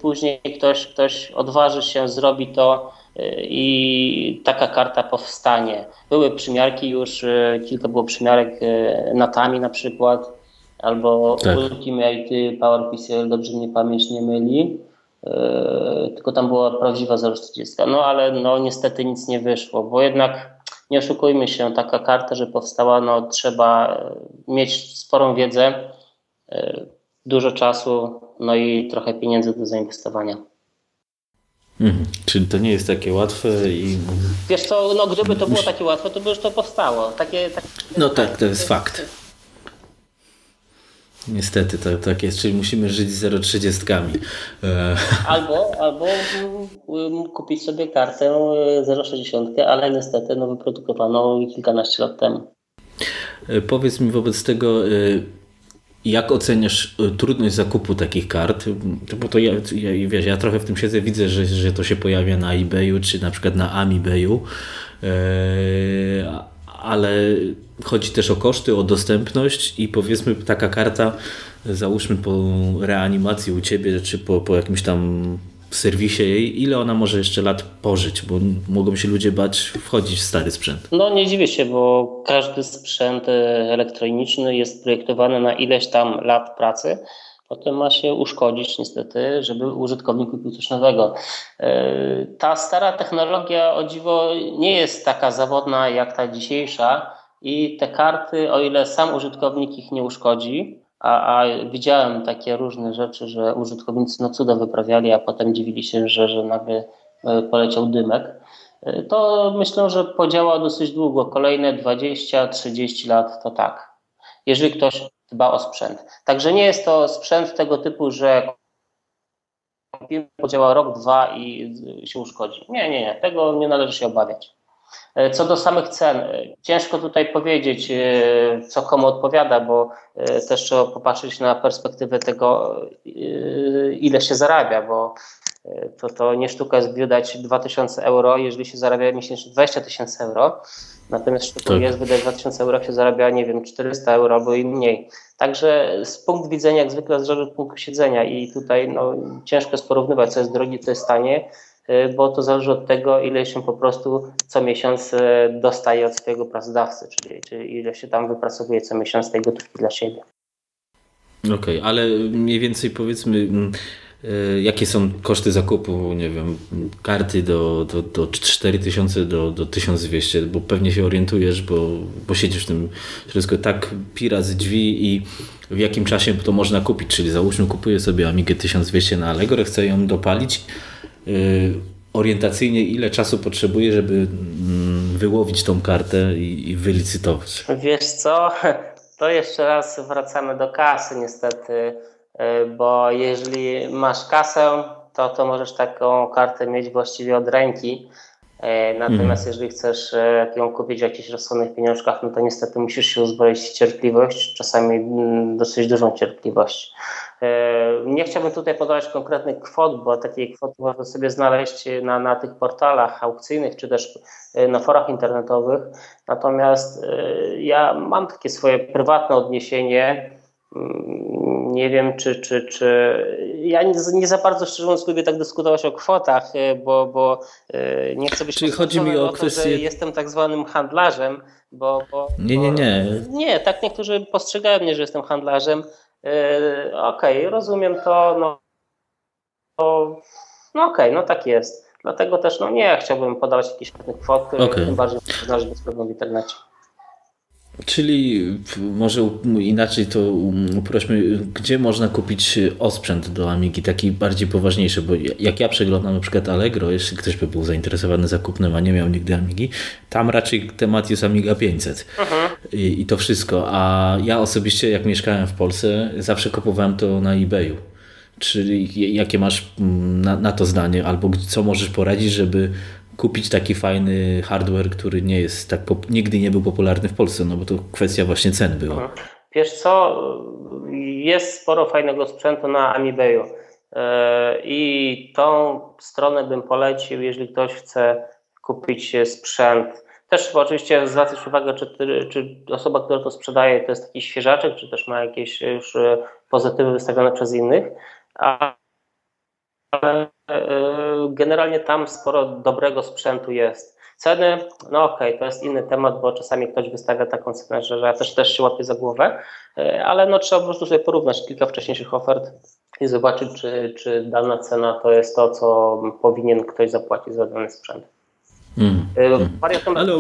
Speaker 2: później ktoś, ktoś odważy się, zrobi to y, i taka karta powstanie. Były przymiarki już, y, kilka było przymiarek y, natami na przykład, albo tak. Ultimate PowerPC, dobrze mnie pamięć nie myli, tylko tam była prawdziwa 040. No ale no niestety nic nie wyszło, bo jednak nie oszukujmy się, taka karta, że powstała, no trzeba mieć sporą wiedzę, dużo czasu, no i trochę pieniędzy do zainwestowania.
Speaker 1: Mhm. Czyli to nie jest takie łatwe i...
Speaker 2: Wiesz co, no gdyby to było takie łatwe, to by już to powstało. Takie, takie
Speaker 1: no tak, to jest fakt. Niestety to tak jest, czyli musimy żyć z 0,30.
Speaker 2: E. Albo, albo mm, kupić sobie kartę 0,60, ale niestety no, wyprodukowaną kilkanaście lat temu.
Speaker 1: E, powiedz mi wobec tego, e, Jak oceniasz trudność zakupu takich kart? Bo to ja, ja, wiesz, ja trochę w tym siedzę, widzę, że, że to się pojawia na eBayu czy na przykład na AmiBayu, ale chodzi też o koszty, o dostępność i powiedzmy taka karta, załóżmy po reanimacji u Ciebie, czy po, po jakimś tam serwisie jej, ile ona może jeszcze lat pożyć, bo mogą się ludzie bać wchodzić w stary sprzęt.
Speaker 2: No nie dziwię się, bo każdy sprzęt e, elektroniczny jest projektowany na ileś tam lat pracy, potem ma się uszkodzić niestety, żeby użytkownik kupił coś nowego. E, ta stara technologia o dziwo nie jest taka zawodna jak ta dzisiejsza i te karty, o ile sam użytkownik ich nie uszkodzi, a, a widziałem takie różne rzeczy, że użytkownicy no cuda wyprawiali, a potem dziwili się, że, że nagle e, poleciał dymek. E, to myślę, że podziała dosyć długo. Kolejne 20-30 lat to tak. Jeżeli ktoś dba o sprzęt. Także nie jest to sprzęt tego typu, że podziała rok, dwa i się uszkodzi. Nie, nie, nie. Tego nie należy się obawiać. E, co do samych cen, e, ciężko tutaj powiedzieć, e, co komu odpowiada, bo też trzeba popatrzeć na perspektywę tego, ile się zarabia, bo to, to nie sztuka jest wydać 2000 euro, jeżeli się zarabia miesięcznie 20 tysięcy euro. Natomiast sztuką tak. jest wydać 2000 euro, jak się zarabia, nie wiem, 400 euro albo i mniej. Także z punktu widzenia, jak zwykle, zależy od punktu siedzenia i tutaj no, ciężko jest porównywać, co jest drogie, co jest tanie. Y, bo to zależy od tego, ile się po prostu co miesiąc y, dostaje od swojego pracodawcy, czyli, czyli ile się tam wypracowuje co miesiąc tej gotówki dla siebie.
Speaker 1: Okej, okay, ale mniej więcej powiedzmy, mm, jakie są koszty zakupu, nie wiem, karty do, do, do 4000 do, do 1200, bo pewnie się orientujesz, bo, bo siedzisz w tym wszystko tak pi z drzwi i w jakim czasie to można kupić, czyli załóżmy kupuję sobie Amigę 1200 na Allegro, chcę ją dopalić, Y, orientacyjnie ile czasu potrzebuje, żeby mm, wyłowić tą kartę i, wylicytować?
Speaker 2: Wiesz co, to jeszcze raz wracamy do kasy niestety, y, bo jeżeli masz kasę, to, to możesz taką kartę mieć właściwie od ręki. Y, natomiast mhm. jeżeli chcesz ją kupić w jakichś rozsądnych pieniążkach, no to niestety musisz się uzbroić w cierpliwość, czasami mm, dosyć dużą cierpliwość. E, nie chciałbym tutaj podawać konkretnych kwot, bo takiej kwoty można sobie znaleźć na, na tych portalach aukcyjnych czy też e, na forach internetowych. Natomiast e, ja mam takie swoje prywatne odniesienie. Nie wiem, czy, czy, czy ja nie, nie za bardzo szczerze mówiąc lubię tak dyskutować o kwotach, bo, bo nie chcę być
Speaker 1: Czyli chodzi mi o, o kwestię...
Speaker 2: że jestem tak zwanym handlarzem, bo, bo,
Speaker 1: nie, nie, nie.
Speaker 2: Nie, tak niektórzy postrzegają mnie, że jestem handlarzem. Yy, okej, okay, rozumiem to, no, to, no okej, okay, no tak jest. Dlatego też, no nie, chciałbym podawać jakieś kwot, okay. tym bardziej znaleźć bezprawną w internecie.
Speaker 1: Czyli może inaczej to uprośmy, gdzie można kupić osprzęt do Amigi, taki bardziej poważniejszy, bo jak ja przeglądam na przykład Allegro, jeśli ktoś by był zainteresowany zakupem, a nie miał nigdy Amigi, tam raczej temat jest Amiga 500 mhm. I, I, to wszystko, a ja osobiście jak mieszkałem w Polsce, zawsze kupowałem to na eBayu. Czyli jakie masz na, na to zdanie, albo co możesz poradzić, żeby kupić taki fajny hardware, który nie jest tak nigdy nie był popularny w Polsce, no bo to kwestia właśnie cen była. Mhm.
Speaker 2: Wiesz co, jest sporo fajnego sprzętu na Amiibayu e, i tą stronę bym polecił, jeżeli ktoś chce kupić sprzęt. Też oczywiście zwracać uwagę, czy, czy osoba, która to sprzedaje, to jest taki świeżaczek, czy też ma jakieś już pozytywy wystawione przez innych. Ale e, generalnie tam sporo dobrego sprzętu jest. Ceny, no okej, okay, to jest inny temat, bo czasami ktoś wystawia taką cenę, że, że ja też, też się łapię za głowę, e, ale no trzeba po prostu sobie porównać kilka wcześniejszych ofert i zobaczyć, czy, czy dana cena to jest to, co powinien ktoś zapłacić za dany sprzęt. Mm, mm.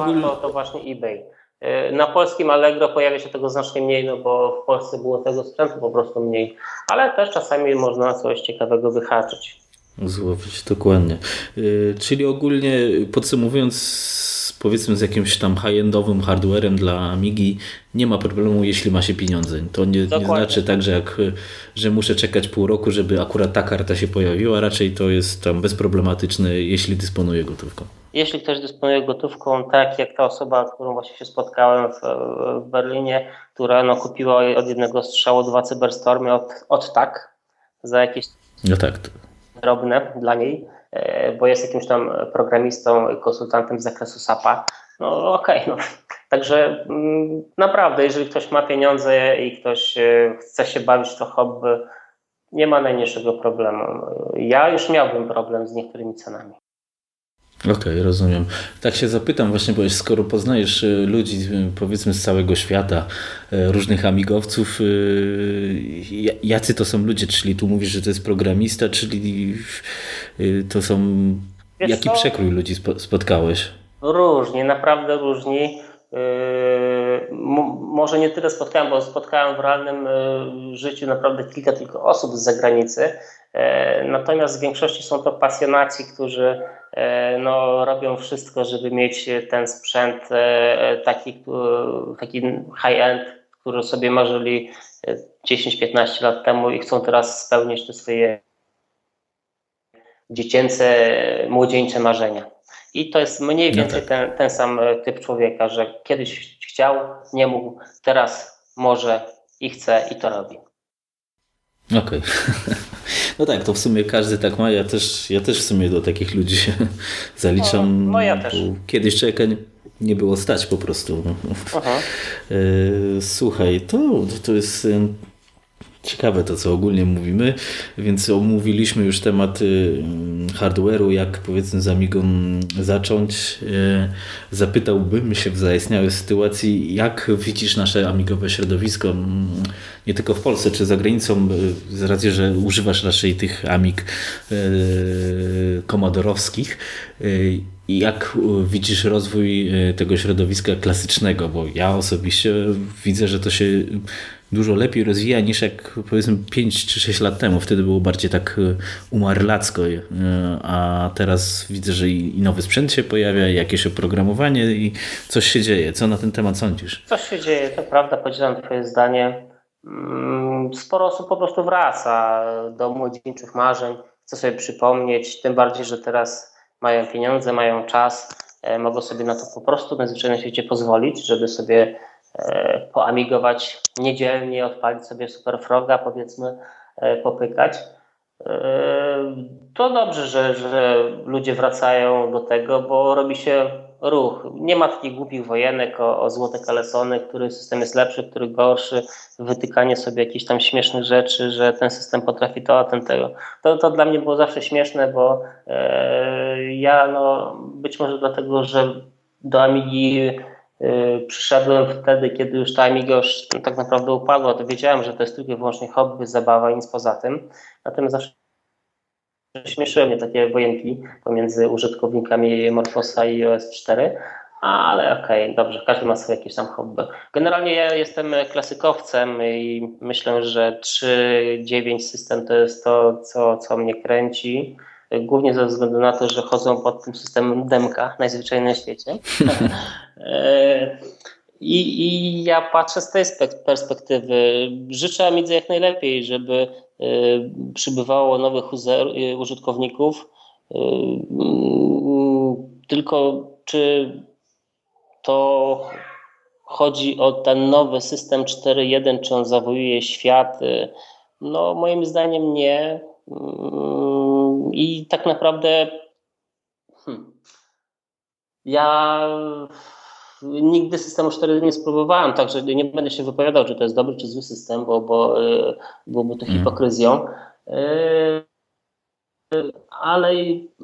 Speaker 2: Ogólnie... to, to właśnie eBay. Na polskim Allegro pojawia się tego znacznie mniej, no bo w Polsce było tego sprzętu po prostu mniej, ale też czasami można coś ciekawego wyhaczyć.
Speaker 1: Złowić, dokładnie. Y, czyli ogólnie podsumowując, powiedzmy z jakimś tam high-endowym hardwarem dla Amigi nie ma problemu, jeśli ma się pieniądze. To nie, nie znaczy tak, że, jak, że muszę czekać pół roku, żeby akurat ta karta się pojawiła. Raczej to jest tam bezproblematyczne, jeśli dysponuję gotówką.
Speaker 2: jeśli ktoś dysponuje gotówką, tak jak ta osoba, z którą właśnie się spotkałem w, w Berlinie, która no, kupiła od jednego strzału dwa cyberstormy od, od tak, za jakieś
Speaker 1: no tak.
Speaker 2: Drobne dla niej, e, bo jest jakimś tam programistą, konsultantem z zakresu SAP-a. No okej, okay, no. Także mm, naprawdę, jeżeli ktoś ma pieniądze i ktoś e, chce się bawić to hobby, nie ma najmniejszego problemu. Ja już miałbym problem z niektórymi cenami.
Speaker 1: Okej, okay, rozumiem. Tak się zapytam właśnie, bo skoro poznajesz y, ludzi y, powiedzmy z całego świata, y, różnych amigowców, jacy to są ludzie? Czyli tu mówisz, że to jest programista, czyli to są... Wiesz jaki co? przekrój ludzi spotkałeś?
Speaker 2: Różni, naprawdę różni. Może nie tyle spotkałem, bo spotkałem w realnym życiu naprawdę kilka tylko osób z zagranicy, E, natomiast w większości są to pasjonaci, którzy e, no, robią wszystko, żeby mieć ten sprzęt e, taki, taki high-end, który sobie marzyli 10-15 lat temu i chcą teraz spełnić te swoje dziecięce, młodzieńcze marzenia. I to jest mniej no więcej no tak. ten, ten sam typ człowieka, że kiedyś chciał, nie mógł, teraz może i chce i to robi.
Speaker 1: Okej. Okay. No tak, to w sumie każdy tak ma. Ja też, ja też w sumie do takich ludzi się zaliczam.
Speaker 2: No, no ja też.
Speaker 1: Kiedyś czeka nie, było stać po prostu. Aha. E, słuchaj, to, to jest Ciekawe to, co ogólnie mówimy, więc omówiliśmy już temat y, hardware'u, jak powiedzmy z Amigą zacząć. Y, zapytałbym się w zaistniałej sytuacji, jak widzisz nasze amigowe środowisko, nie tylko w Polsce czy za granicą, y, z racji, że używasz raczej tych amig komodorowskich. Jak widzisz rozwój tego środowiska klasycznego? Bo ja osobiście widzę, że to się dużo lepiej rozwija niż jak powiedzmy 5 czy 6 lat temu. Wtedy było bardziej tak e, umarlacko, e, a teraz widzę, że i nowy sprzęt się pojawia, jakieś oprogramowanie i coś się dzieje. Co na ten temat sądzisz?
Speaker 2: Coś się dzieje, to prawda, podzielam twoje zdanie. Mm, sporo osób po prostu wraca do młodzieńczych marzeń, chce sobie przypomnieć, tym bardziej, że teraz mają pieniądze, mają czas, e, mogą sobie na to po prostu na zwyczajnym świecie pozwolić, żeby sobie poamigować niedzielnie, odpalić sobie Superfroga, powiedzmy, e, popykać. E, to dobrze, że, że ludzie wracają do tego, bo robi się ruch. Nie ma takich głupich wojenek o, o złote kalesony, który system jest lepszy, który gorszy, wytykanie sobie jakichś tam śmiesznych rzeczy, że ten system potrafi to, a ten tego. To, to dla mnie było zawsze śmieszne, bo e, ja no, być może dlatego, że do Amigi przyszedłem wtedy, kiedy już ta Amiga już tak naprawdę upadła, to wiedziałem, że to jest tylko i wyłącznie hobby, zabawa i nic poza tym. Natomiast zawsze śmieszyły mnie takie wojenki pomiędzy użytkownikami Morfosa i OS 4, ale okej, okay, dobrze, każdy ma swoje jakieś tam hobby. Generalnie ja jestem klasykowcem i myślę, że 3.9 system to jest to, co, co mnie kręci głównie ze względu na to, że chodzą pod tym systemem demka najzwyczajniej na świecie. E, I, I, ja patrzę z tej perspektywy. Życzę Amidze jak najlepiej, żeby e, przybywało nowych e, użytkowników. Tylko czy to chodzi o ten nowy system 4.1, czy on zawojuje świat? No, moim zdaniem nie. I tak naprawdę hmm, ja nigdy systemu 4 nie spróbowałem, także nie będę się wypowiadał, czy to jest dobry, czy zły system, bo, bo e, byłoby to mhm. hipokryzją. E, ale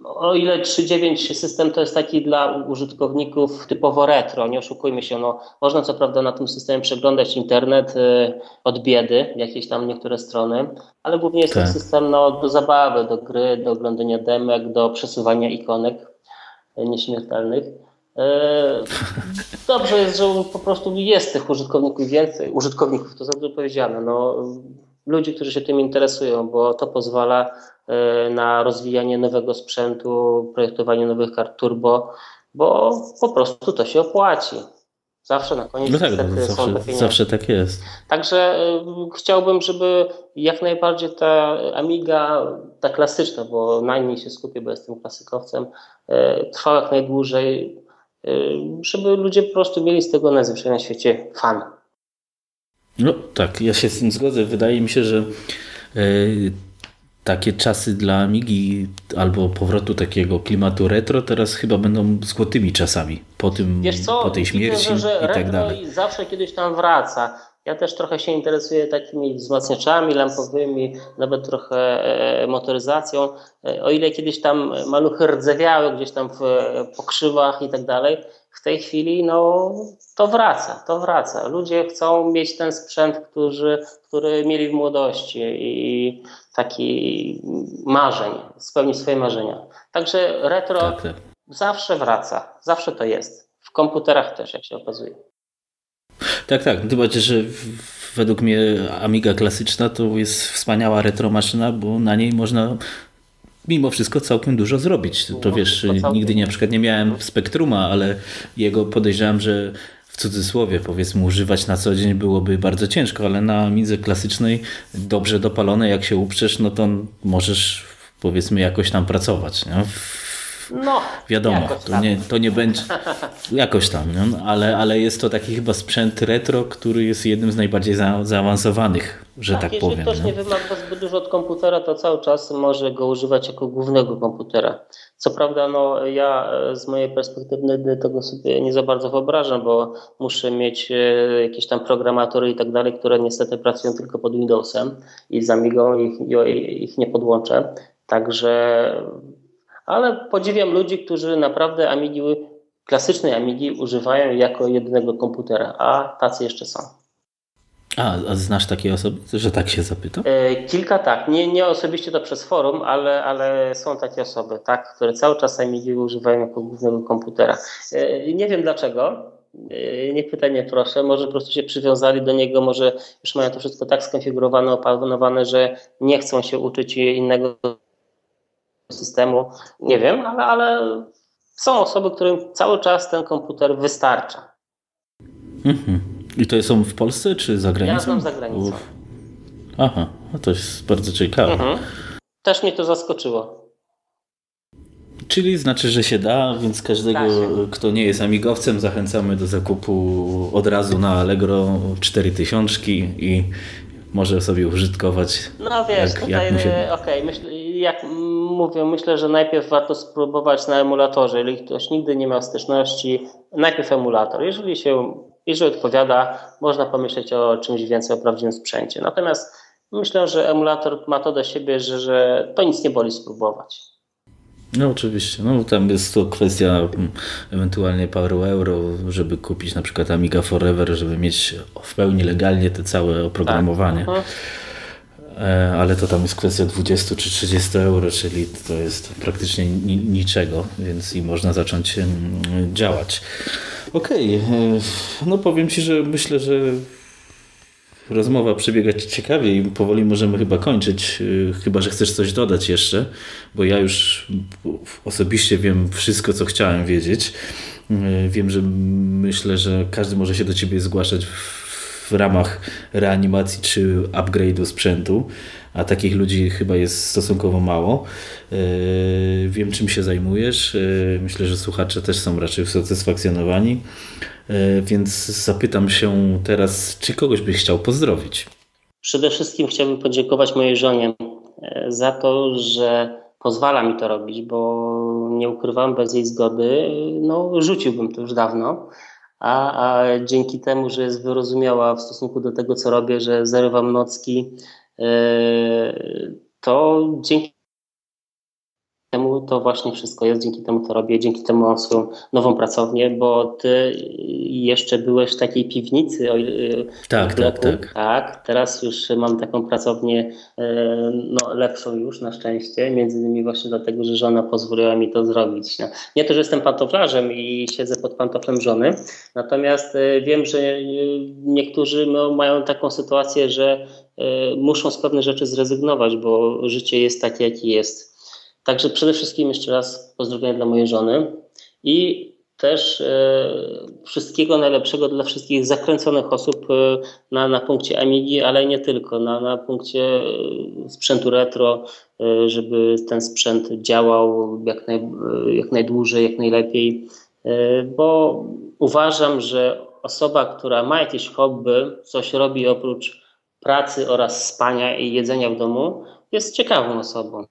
Speaker 2: o ile 3.9 system to jest taki dla użytkowników typowo retro, nie oszukujmy się, no, można co prawda na tym systemie przeglądać internet y, od biedy, jakieś tam niektóre strony, ale głównie jest tak. to system no, do zabawy, do gry, do oglądania demek, do przesuwania ikonek nieśmiertelnych. Y, dobrze jest, że po prostu jest tych użytkowników więcej, użytkowników to za dużo powiedziane, no, ludzi, którzy się tym interesują, bo to pozwala e, na rozwijanie nowego sprzętu, projektowanie nowych kart turbo, bo po prostu to się opłaci. Zawsze na koniec
Speaker 1: no tak, no, zawsze, zawsze tak jest.
Speaker 2: Także y, chciałbym, żeby jak najbardziej ta Amiga, ta klasyczna, bo na niej się skupię, bo jestem klasykowcem, y, trwała jak najdłużej, żeby ludzie po prostu mieli z tego najzwyczajniej na świecie fan.
Speaker 1: No tak, ja się z tym zgodzę. Wydaje mi się, że takie czasy dla Amigi albo powrotu takiego klimatu retro teraz chyba będą złotymi czasami po tym,
Speaker 2: co,
Speaker 1: po tej śmierci widzę, że
Speaker 2: i
Speaker 1: tak dalej.
Speaker 2: zawsze kiedyś tam wraca. Ja też trochę się interesuję takimi wzmacniaczami lampowymi, nawet trochę e, motoryzacją. E, o ile kiedyś tam maluchy rdzewiały gdzieś tam w pokrzywach i tak dalej, w tej chwili no, to wraca, to wraca. Ludzie chcą mieć ten sprzęt, który, który mieli w młodości i taki marzeń, spełnić swoje marzenia. Także retro tak, tak. zawsze wraca, zawsze to jest. W komputerach też, jak się okazuje.
Speaker 1: Tak, tak. Tym bardziej, że według mnie Amiga klasyczna to jest wspaniała retro maszyna, bo na niej można mimo wszystko całkiem dużo zrobić. To wiesz, nigdy na przykład nie miałem Spektruma, ale jego podejrzewam, że w cudzysłowie powiedzmy używać na co dzień byłoby bardzo ciężko, ale na midze klasycznej dobrze dopalone, jak się uprzesz, no to możesz powiedzmy jakoś tam pracować. Nie?
Speaker 2: No,
Speaker 1: wiadomo, to nie, to nie będzie jakoś tam, no, ale, ale jest to taki chyba sprzęt retro, który jest jednym z najbardziej za, zaawansowanych, że tak, tak
Speaker 2: jeżeli
Speaker 1: powiem.
Speaker 2: Jeżeli ktoś no. nie wymaga zbyt dużo od komputera, to cały czas może go używać jako głównego komputera. Co prawda, no, ja e, z mojej perspektywy tego sobie nie za bardzo wyobrażam, bo muszę mieć e, jakieś tam programatory i tak dalej, które niestety pracują tylko pod Windowsem i z Amigą ich, ich nie podłączę. Także ale podziwiam ludzi, którzy naprawdę Amigi, klasycznej Amigi używają jako jednego komputera, a tacy jeszcze są.
Speaker 1: A, a znasz takie osoby, że tak się zapytam?
Speaker 2: E, kilka tak. Nie, nie osobiście to przez forum, ale, ale są takie osoby, tak, które cały czas Amigi używają jako głównego komputera. E, nie wiem dlaczego. E, nie pytaj mnie proszę, może po prostu się przywiązali do niego, może już mają to wszystko tak skonfigurowane, opanowane, że nie chcą się uczyć innego systemu. Nie wiem, ale, ale są osoby, którym cały czas ten komputer wystarcza.
Speaker 1: Mhm. I to są w Polsce czy za granicą? Ja
Speaker 2: znam za granicą. Uf.
Speaker 1: Aha, no to jest bardzo ciekawe. Mhm.
Speaker 2: Też mnie to zaskoczyło.
Speaker 1: Czyli znaczy, że się da, więc każdego, kto nie jest amigowcem, zachęcamy do zakupu od razu na Allegro 4000 i może sobie użytkować.
Speaker 2: No wiesz, jak, tutaj, jak się... okej, okay, jak mówię, myślę, że najpierw warto spróbować na emulatorze. Jeżeli ktoś nigdy nie miał styczności, najpierw emulator. Jeżeli się, jeżeli odpowiada, można pomyśleć o czymś więcej, o prawdziwym sprzęcie. Natomiast myślę, że emulator ma to do siebie, że, że to nic nie boli spróbować.
Speaker 1: No oczywiście, no tam jest to kwestia mm, ewentualnie paru euro, żeby kupić na przykład Amiga Forever, żeby mieć w pełni legalnie te całe oprogramowanie. Tak. Ale to tam jest kwestia 20 czy 30 euro, czyli to jest praktycznie niczego, więc i można zacząć działać. Okej, okay. E, no powiem Ci, że myślę, że rozmowa przebiega ciekawie i powoli możemy chyba kończyć, e, chyba że chcesz coś dodać jeszcze, bo ja już osobiście wiem wszystko, co chciałem wiedzieć. Wiem, że myślę, że każdy może się do Ciebie zgłaszać w w ramach reanimacji czy upgrade'u sprzętu, a takich ludzi chyba jest stosunkowo mało. E, wiem, czym się zajmujesz. E, myślę, że słuchacze też są raczej usatysfakcjonowani, e, więc zapytam się teraz, czy kogoś byś chciał pozdrowić?
Speaker 2: Przede wszystkim chciałbym podziękować mojej żonie za to, że pozwala mi to robić, bo nie ukrywam, bez jej zgody, no rzuciłbym to już dawno a, a dzięki temu, że jest wyrozumiała w stosunku do tego, co robię, że zerywam nocki, e, to dzięki temu to właśnie wszystko jest, dzięki temu to robię, dzięki temu mam swoją nową pracownię, bo ty jeszcze byłeś w takiej piwnicy.
Speaker 1: Tak, tak, tak.
Speaker 2: Tak, teraz już mam taką pracownię e, no, lepszą już na szczęście, między innymi właśnie dlatego, że żona pozwoliła mi to zrobić. No, nie to, że jestem pantoflarzem i siedzę pod pantoflem żony, natomiast e, wiem, że e, niektórzy no, mają taką sytuację, że muszą z pewnych rzeczy zrezygnować, bo życie jest takie, jakie jest Także przede wszystkim jeszcze raz pozdrowienia dla mojej żony i też e, wszystkiego najlepszego dla wszystkich zakręconych osób e, na, na punkcie Amigi, ale nie tylko, na, na punkcie e, sprzętu retro, żeby ten sprzęt działał jak, naj, jak najdłużej, jak najlepiej, bo uważam, że osoba, która ma jakieś hobby, coś robi oprócz pracy oraz spania i jedzenia w domu, jest ciekawą osobą.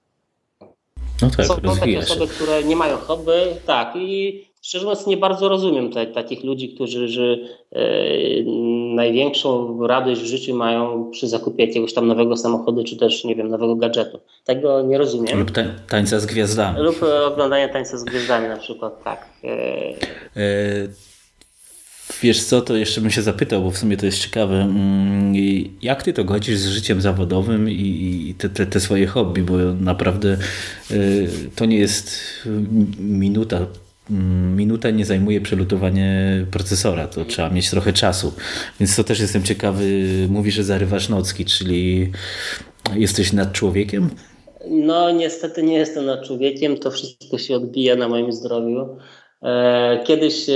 Speaker 1: No tak,
Speaker 2: Są takie osoby, które nie mają hobby, tak, i szczerze mówiąc nie bardzo rozumiem te, takich ludzi, którzy że, e, największą radość w życiu mają przy zakupie jakiegoś tam nowego samochodu, czy też, nie wiem, nowego gadżetu. Tego nie rozumiem.
Speaker 1: Lub tańca z gwiazdami.
Speaker 2: Lub oglądanie tańca z gwiazdami na przykład, tak. E...
Speaker 1: Wiesz co, to jeszcze bym się zapytał, bo w sumie to jest ciekawe. Mm, jak ty to godzisz z życiem zawodowym i te, te, te swoje hobby, bo naprawdę y, to nie jest minuta mm, minuta nie zajmuje przelutowanie procesora, to trzeba mieć trochę czasu. Więc to też jestem ciekawy. Mówisz, że zarywasz nocki, czyli jesteś nad człowiekiem?
Speaker 2: No, niestety nie jestem nad człowiekiem. To wszystko się odbija na moim zdrowiu. E, kiedyś e,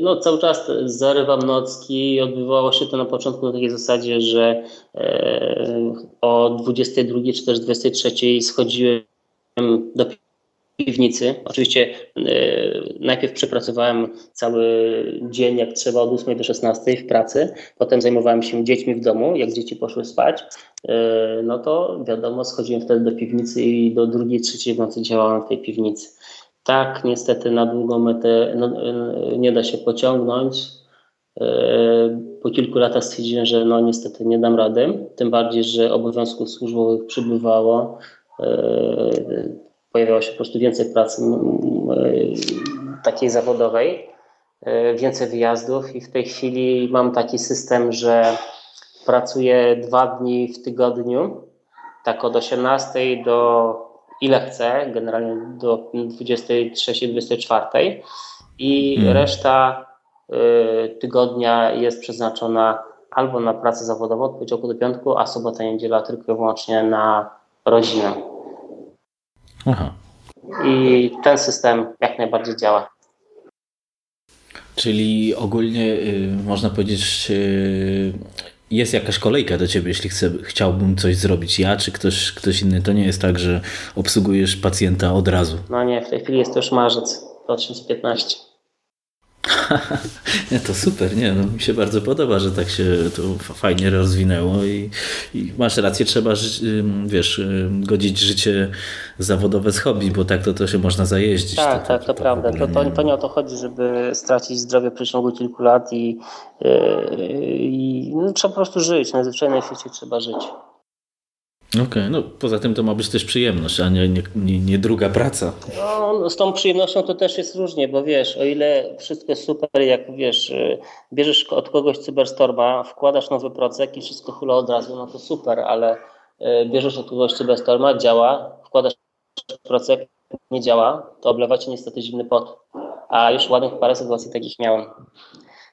Speaker 2: no, cały czas zarywam nocki i odbywało się to na początku na takiej zasadzie, że e, o 22 czy też 23 schodziłem do piwnicy. Oczywiście najpierw przepracowałem cały dzień, jak trzeba, od 8 do 16 w pracy. Potem zajmowałem się dziećmi w domu. Jak dzieci poszły spać, no to wiadomo, schodziłem wtedy do piwnicy i do drugiej, trzeciej w nocy działałem w tej piwnicy. Tak, niestety na długą metę no, nie da się pociągnąć. E, po kilku latach stwierdziłem, że no niestety nie dam rady, tym bardziej, że obowiązków służbowych przybywało. E, pojawiało się po prostu więcej pracy takiej zawodowej, e, więcej wyjazdów i w tej chwili mam taki system, że pracuję dwa dni w tygodniu, tak od 18 do ile chcę, generalnie do 23-24 i hmm. reszta y, tygodnia jest przeznaczona albo na pracę zawodową od poniedziałku do piątku, a sobota i niedziela tylko i wyłącznie na rodzinę. Aha. I ten system jak najbardziej działa.
Speaker 1: Czyli ogólnie y, można powiedzieć, y, jest jakaś kolejka do ciebie, jeśli chcę, chciałbym coś zrobić ja, czy ktoś, ktoś inny. To nie jest tak, że obsługujesz pacjenta od razu.
Speaker 2: No nie, w tej chwili jest to już marzec 2015.
Speaker 1: nie, to super, nie, no, mi się bardzo podoba, że tak się to fajnie rozwinęło i, i masz rację, trzeba, wiesz, godzić życie zawodowe z hobby, bo tak to, to się można zajeździć.
Speaker 2: Tak, to, tak, to, to, to prawda. To, to, to nie o to chodzi, żeby stracić zdrowie w przeciągu kilku lat i, yy, i no, trzeba po prostu żyć, najzwyczajniej w świecie trzeba żyć.
Speaker 1: Okej, okay, no poza tym to ma być też przyjemność, a nie, nie, nie, nie, druga praca.
Speaker 2: No, z tą przyjemnością to też jest różnie, bo wiesz, o ile wszystko jest super, jak wiesz, y, bierzesz od kogoś cyberstorma, wkładasz nowy procek i wszystko hula od razu, no to super, ale y, bierzesz od kogoś cyberstorma, działa, wkładasz procek, nie działa, to oblewa cię niestety zimny pot. A już ładnych parę sytuacji takich miałem.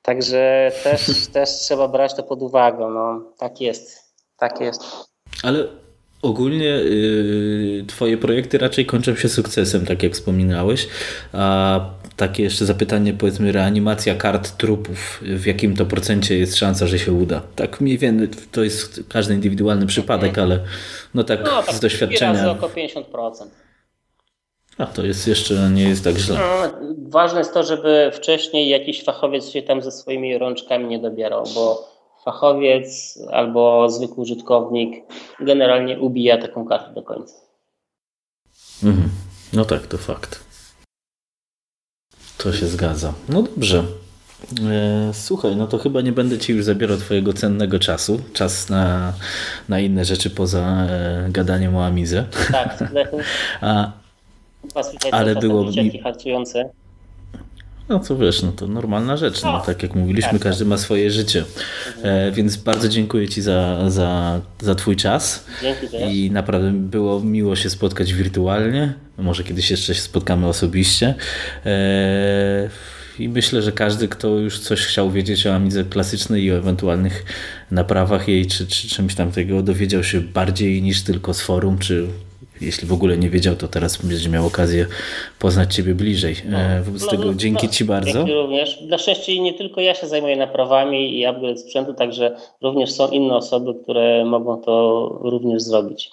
Speaker 2: Także też, też trzeba brać to pod uwagę, no tak jest, tak jest.
Speaker 1: Ale Ogólnie yy, Twoje projekty raczej kończą się sukcesem, tak jak wspominałeś. A takie jeszcze zapytanie, powiedzmy, reanimacja kart trupów, w jakim to procencie jest szansa, że się uda? Tak mniej więcej, to jest każdy indywidualny przypadek, ale no tak, no, tak z doświadczenia. Razy
Speaker 2: około 50%.
Speaker 1: A to jest jeszcze nie jest tak źle. No,
Speaker 2: ważne jest to, żeby wcześniej jakiś fachowiec się tam ze swoimi rączkami nie dobierał, bo fachowiec albo zwykły użytkownik generalnie ubija taką kartę do końca.
Speaker 1: Mhm. No tak, to fakt. To się zgadza. No dobrze. E, słuchaj, no to chyba nie będę Ci już zabierał Twojego cennego czasu. Czas na, na inne rzeczy poza e, gadaniem o Amizę.
Speaker 2: Tak, A, ale było mi... harcujące.
Speaker 1: No co wiesz, no to normalna rzecz. No, tak jak mówiliśmy, tak, każdy tak. ma swoje życie. E, więc bardzo dziękuję Ci za, za, za Twój czas.
Speaker 2: Dzięki
Speaker 1: I naprawdę było miło się spotkać wirtualnie. Może kiedyś jeszcze się spotkamy osobiście. E, i myślę, że każdy, kto już coś chciał wiedzieć o Amidze klasycznej i o ewentualnych naprawach jej, czy, czy czymś tam tego, dowiedział się bardziej niż tylko z forum, czy jeśli w ogóle nie wiedział, to teraz będzie miał okazję poznać Ciebie bliżej. E, wobec no, tego no, dzięki no, Ci bardzo.
Speaker 2: Dzięki również. Na szczęście nie tylko ja się zajmuję naprawami i upgrade sprzętu, także również są inne osoby, które mogą to również zrobić.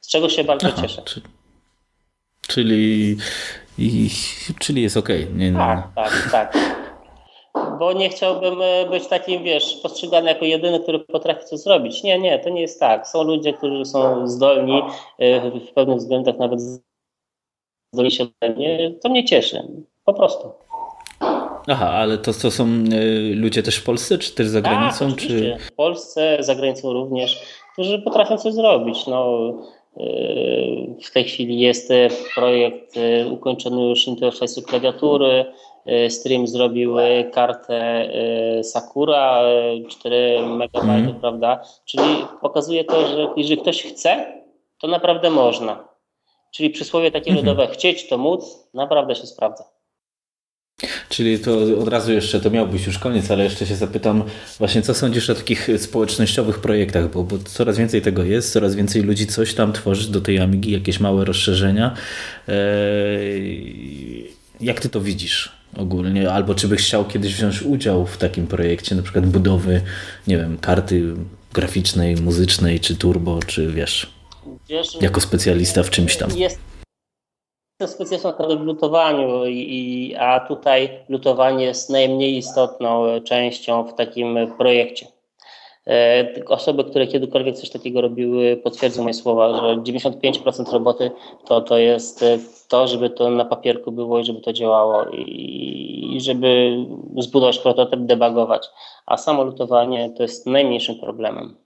Speaker 2: Z czego się bardzo Aha, cieszę. Czy,
Speaker 1: czyli, i, czyli jest ok. Nie,
Speaker 2: tak, tak, tak bo nie chciałbym e, być takim, wiesz, postrzegany jako jedyny, który potrafi coś zrobić. Nie, nie, to nie jest tak. Są ludzie, którzy są zdolni, e, w pewnych względach nawet zdolni się mnie. To mnie cieszy, po prostu.
Speaker 1: Aha, ale to, to są e, ludzie też w Polsce, czy też za tak, granicą? Tak, czy...
Speaker 2: w Polsce, za granicą również, którzy potrafią coś zrobić. No, w tej chwili jest projekt ukończony już interfejsu klawiatury, E, Stream zrobił e, kartę e, Sakura 4 MB, mm. prawda? Czyli pokazuje to, że jeżeli ktoś chce, to naprawdę można. Czyli przysłowie takie mm -hmm. ludowe, chcieć to móc, naprawdę się sprawdza.
Speaker 1: Czyli to od razu jeszcze, to miał być już koniec, ale jeszcze się zapytam właśnie, co sądzisz o takich społecznościowych projektach, bo, bo coraz więcej tego jest, coraz więcej ludzi coś tam tworzy do tej Amigi, jakieś małe rozszerzenia. Eee, jak ty to widzisz? ogólnie, albo czy byś chciał kiedyś wziąć udział w takim projekcie, na przykład budowy, nie wiem, karty graficznej, muzycznej, czy turbo, czy wiesz, wiesz jako specjalista w czymś tam.
Speaker 2: Jest specjalistą w lutowaniu, i, a tutaj lutowanie jest najmniej istotną częścią w takim projekcie. E, osoby, które kiedykolwiek coś takiego robiły, potwierdzą moje słowa, że 95% roboty to, to jest e, to, żeby to na papierku było i żeby to działało i żeby zbudować prototyp, debugować. A samo lutowanie to jest najmniejszym problemem.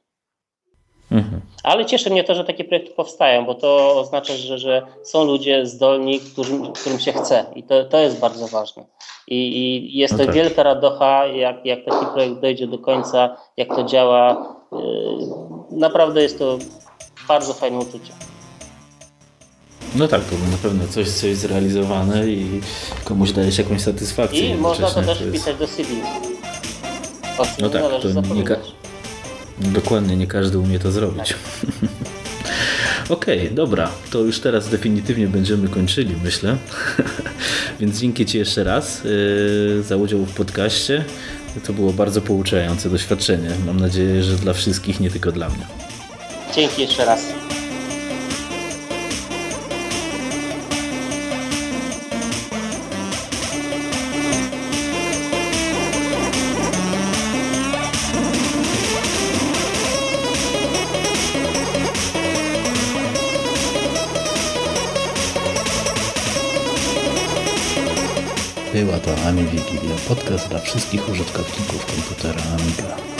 Speaker 2: Mhm. Ale cieszy mnie to, że takie projekty powstają, bo to oznacza, że, że są ludzie zdolni, którym, którym się chce i to, to jest bardzo ważne. I, i jest to okay. wielka radocha, jak, jak taki projekt dojdzie do końca, jak to działa. Yy, naprawdę jest to bardzo fajne uczucie.
Speaker 1: No tak, to na pewno coś, coś zrealizowane i komuś dajesz jakąś satysfakcję.
Speaker 2: I można to też to jest... wpisać do CV.
Speaker 1: no tak, to nie, Dokładnie, nie każdy umie to zrobić. Okej, okay, dobra, to już teraz definitywnie będziemy kończyli, myślę. Więc dzięki Ci jeszcze raz yy, za udział w podcaście. To było bardzo pouczające doświadczenie. Mam nadzieję, że dla wszystkich, nie tylko dla mnie.
Speaker 2: Dzięki jeszcze raz.
Speaker 1: Podcast dla wszystkich użytkowników komputera Amiga.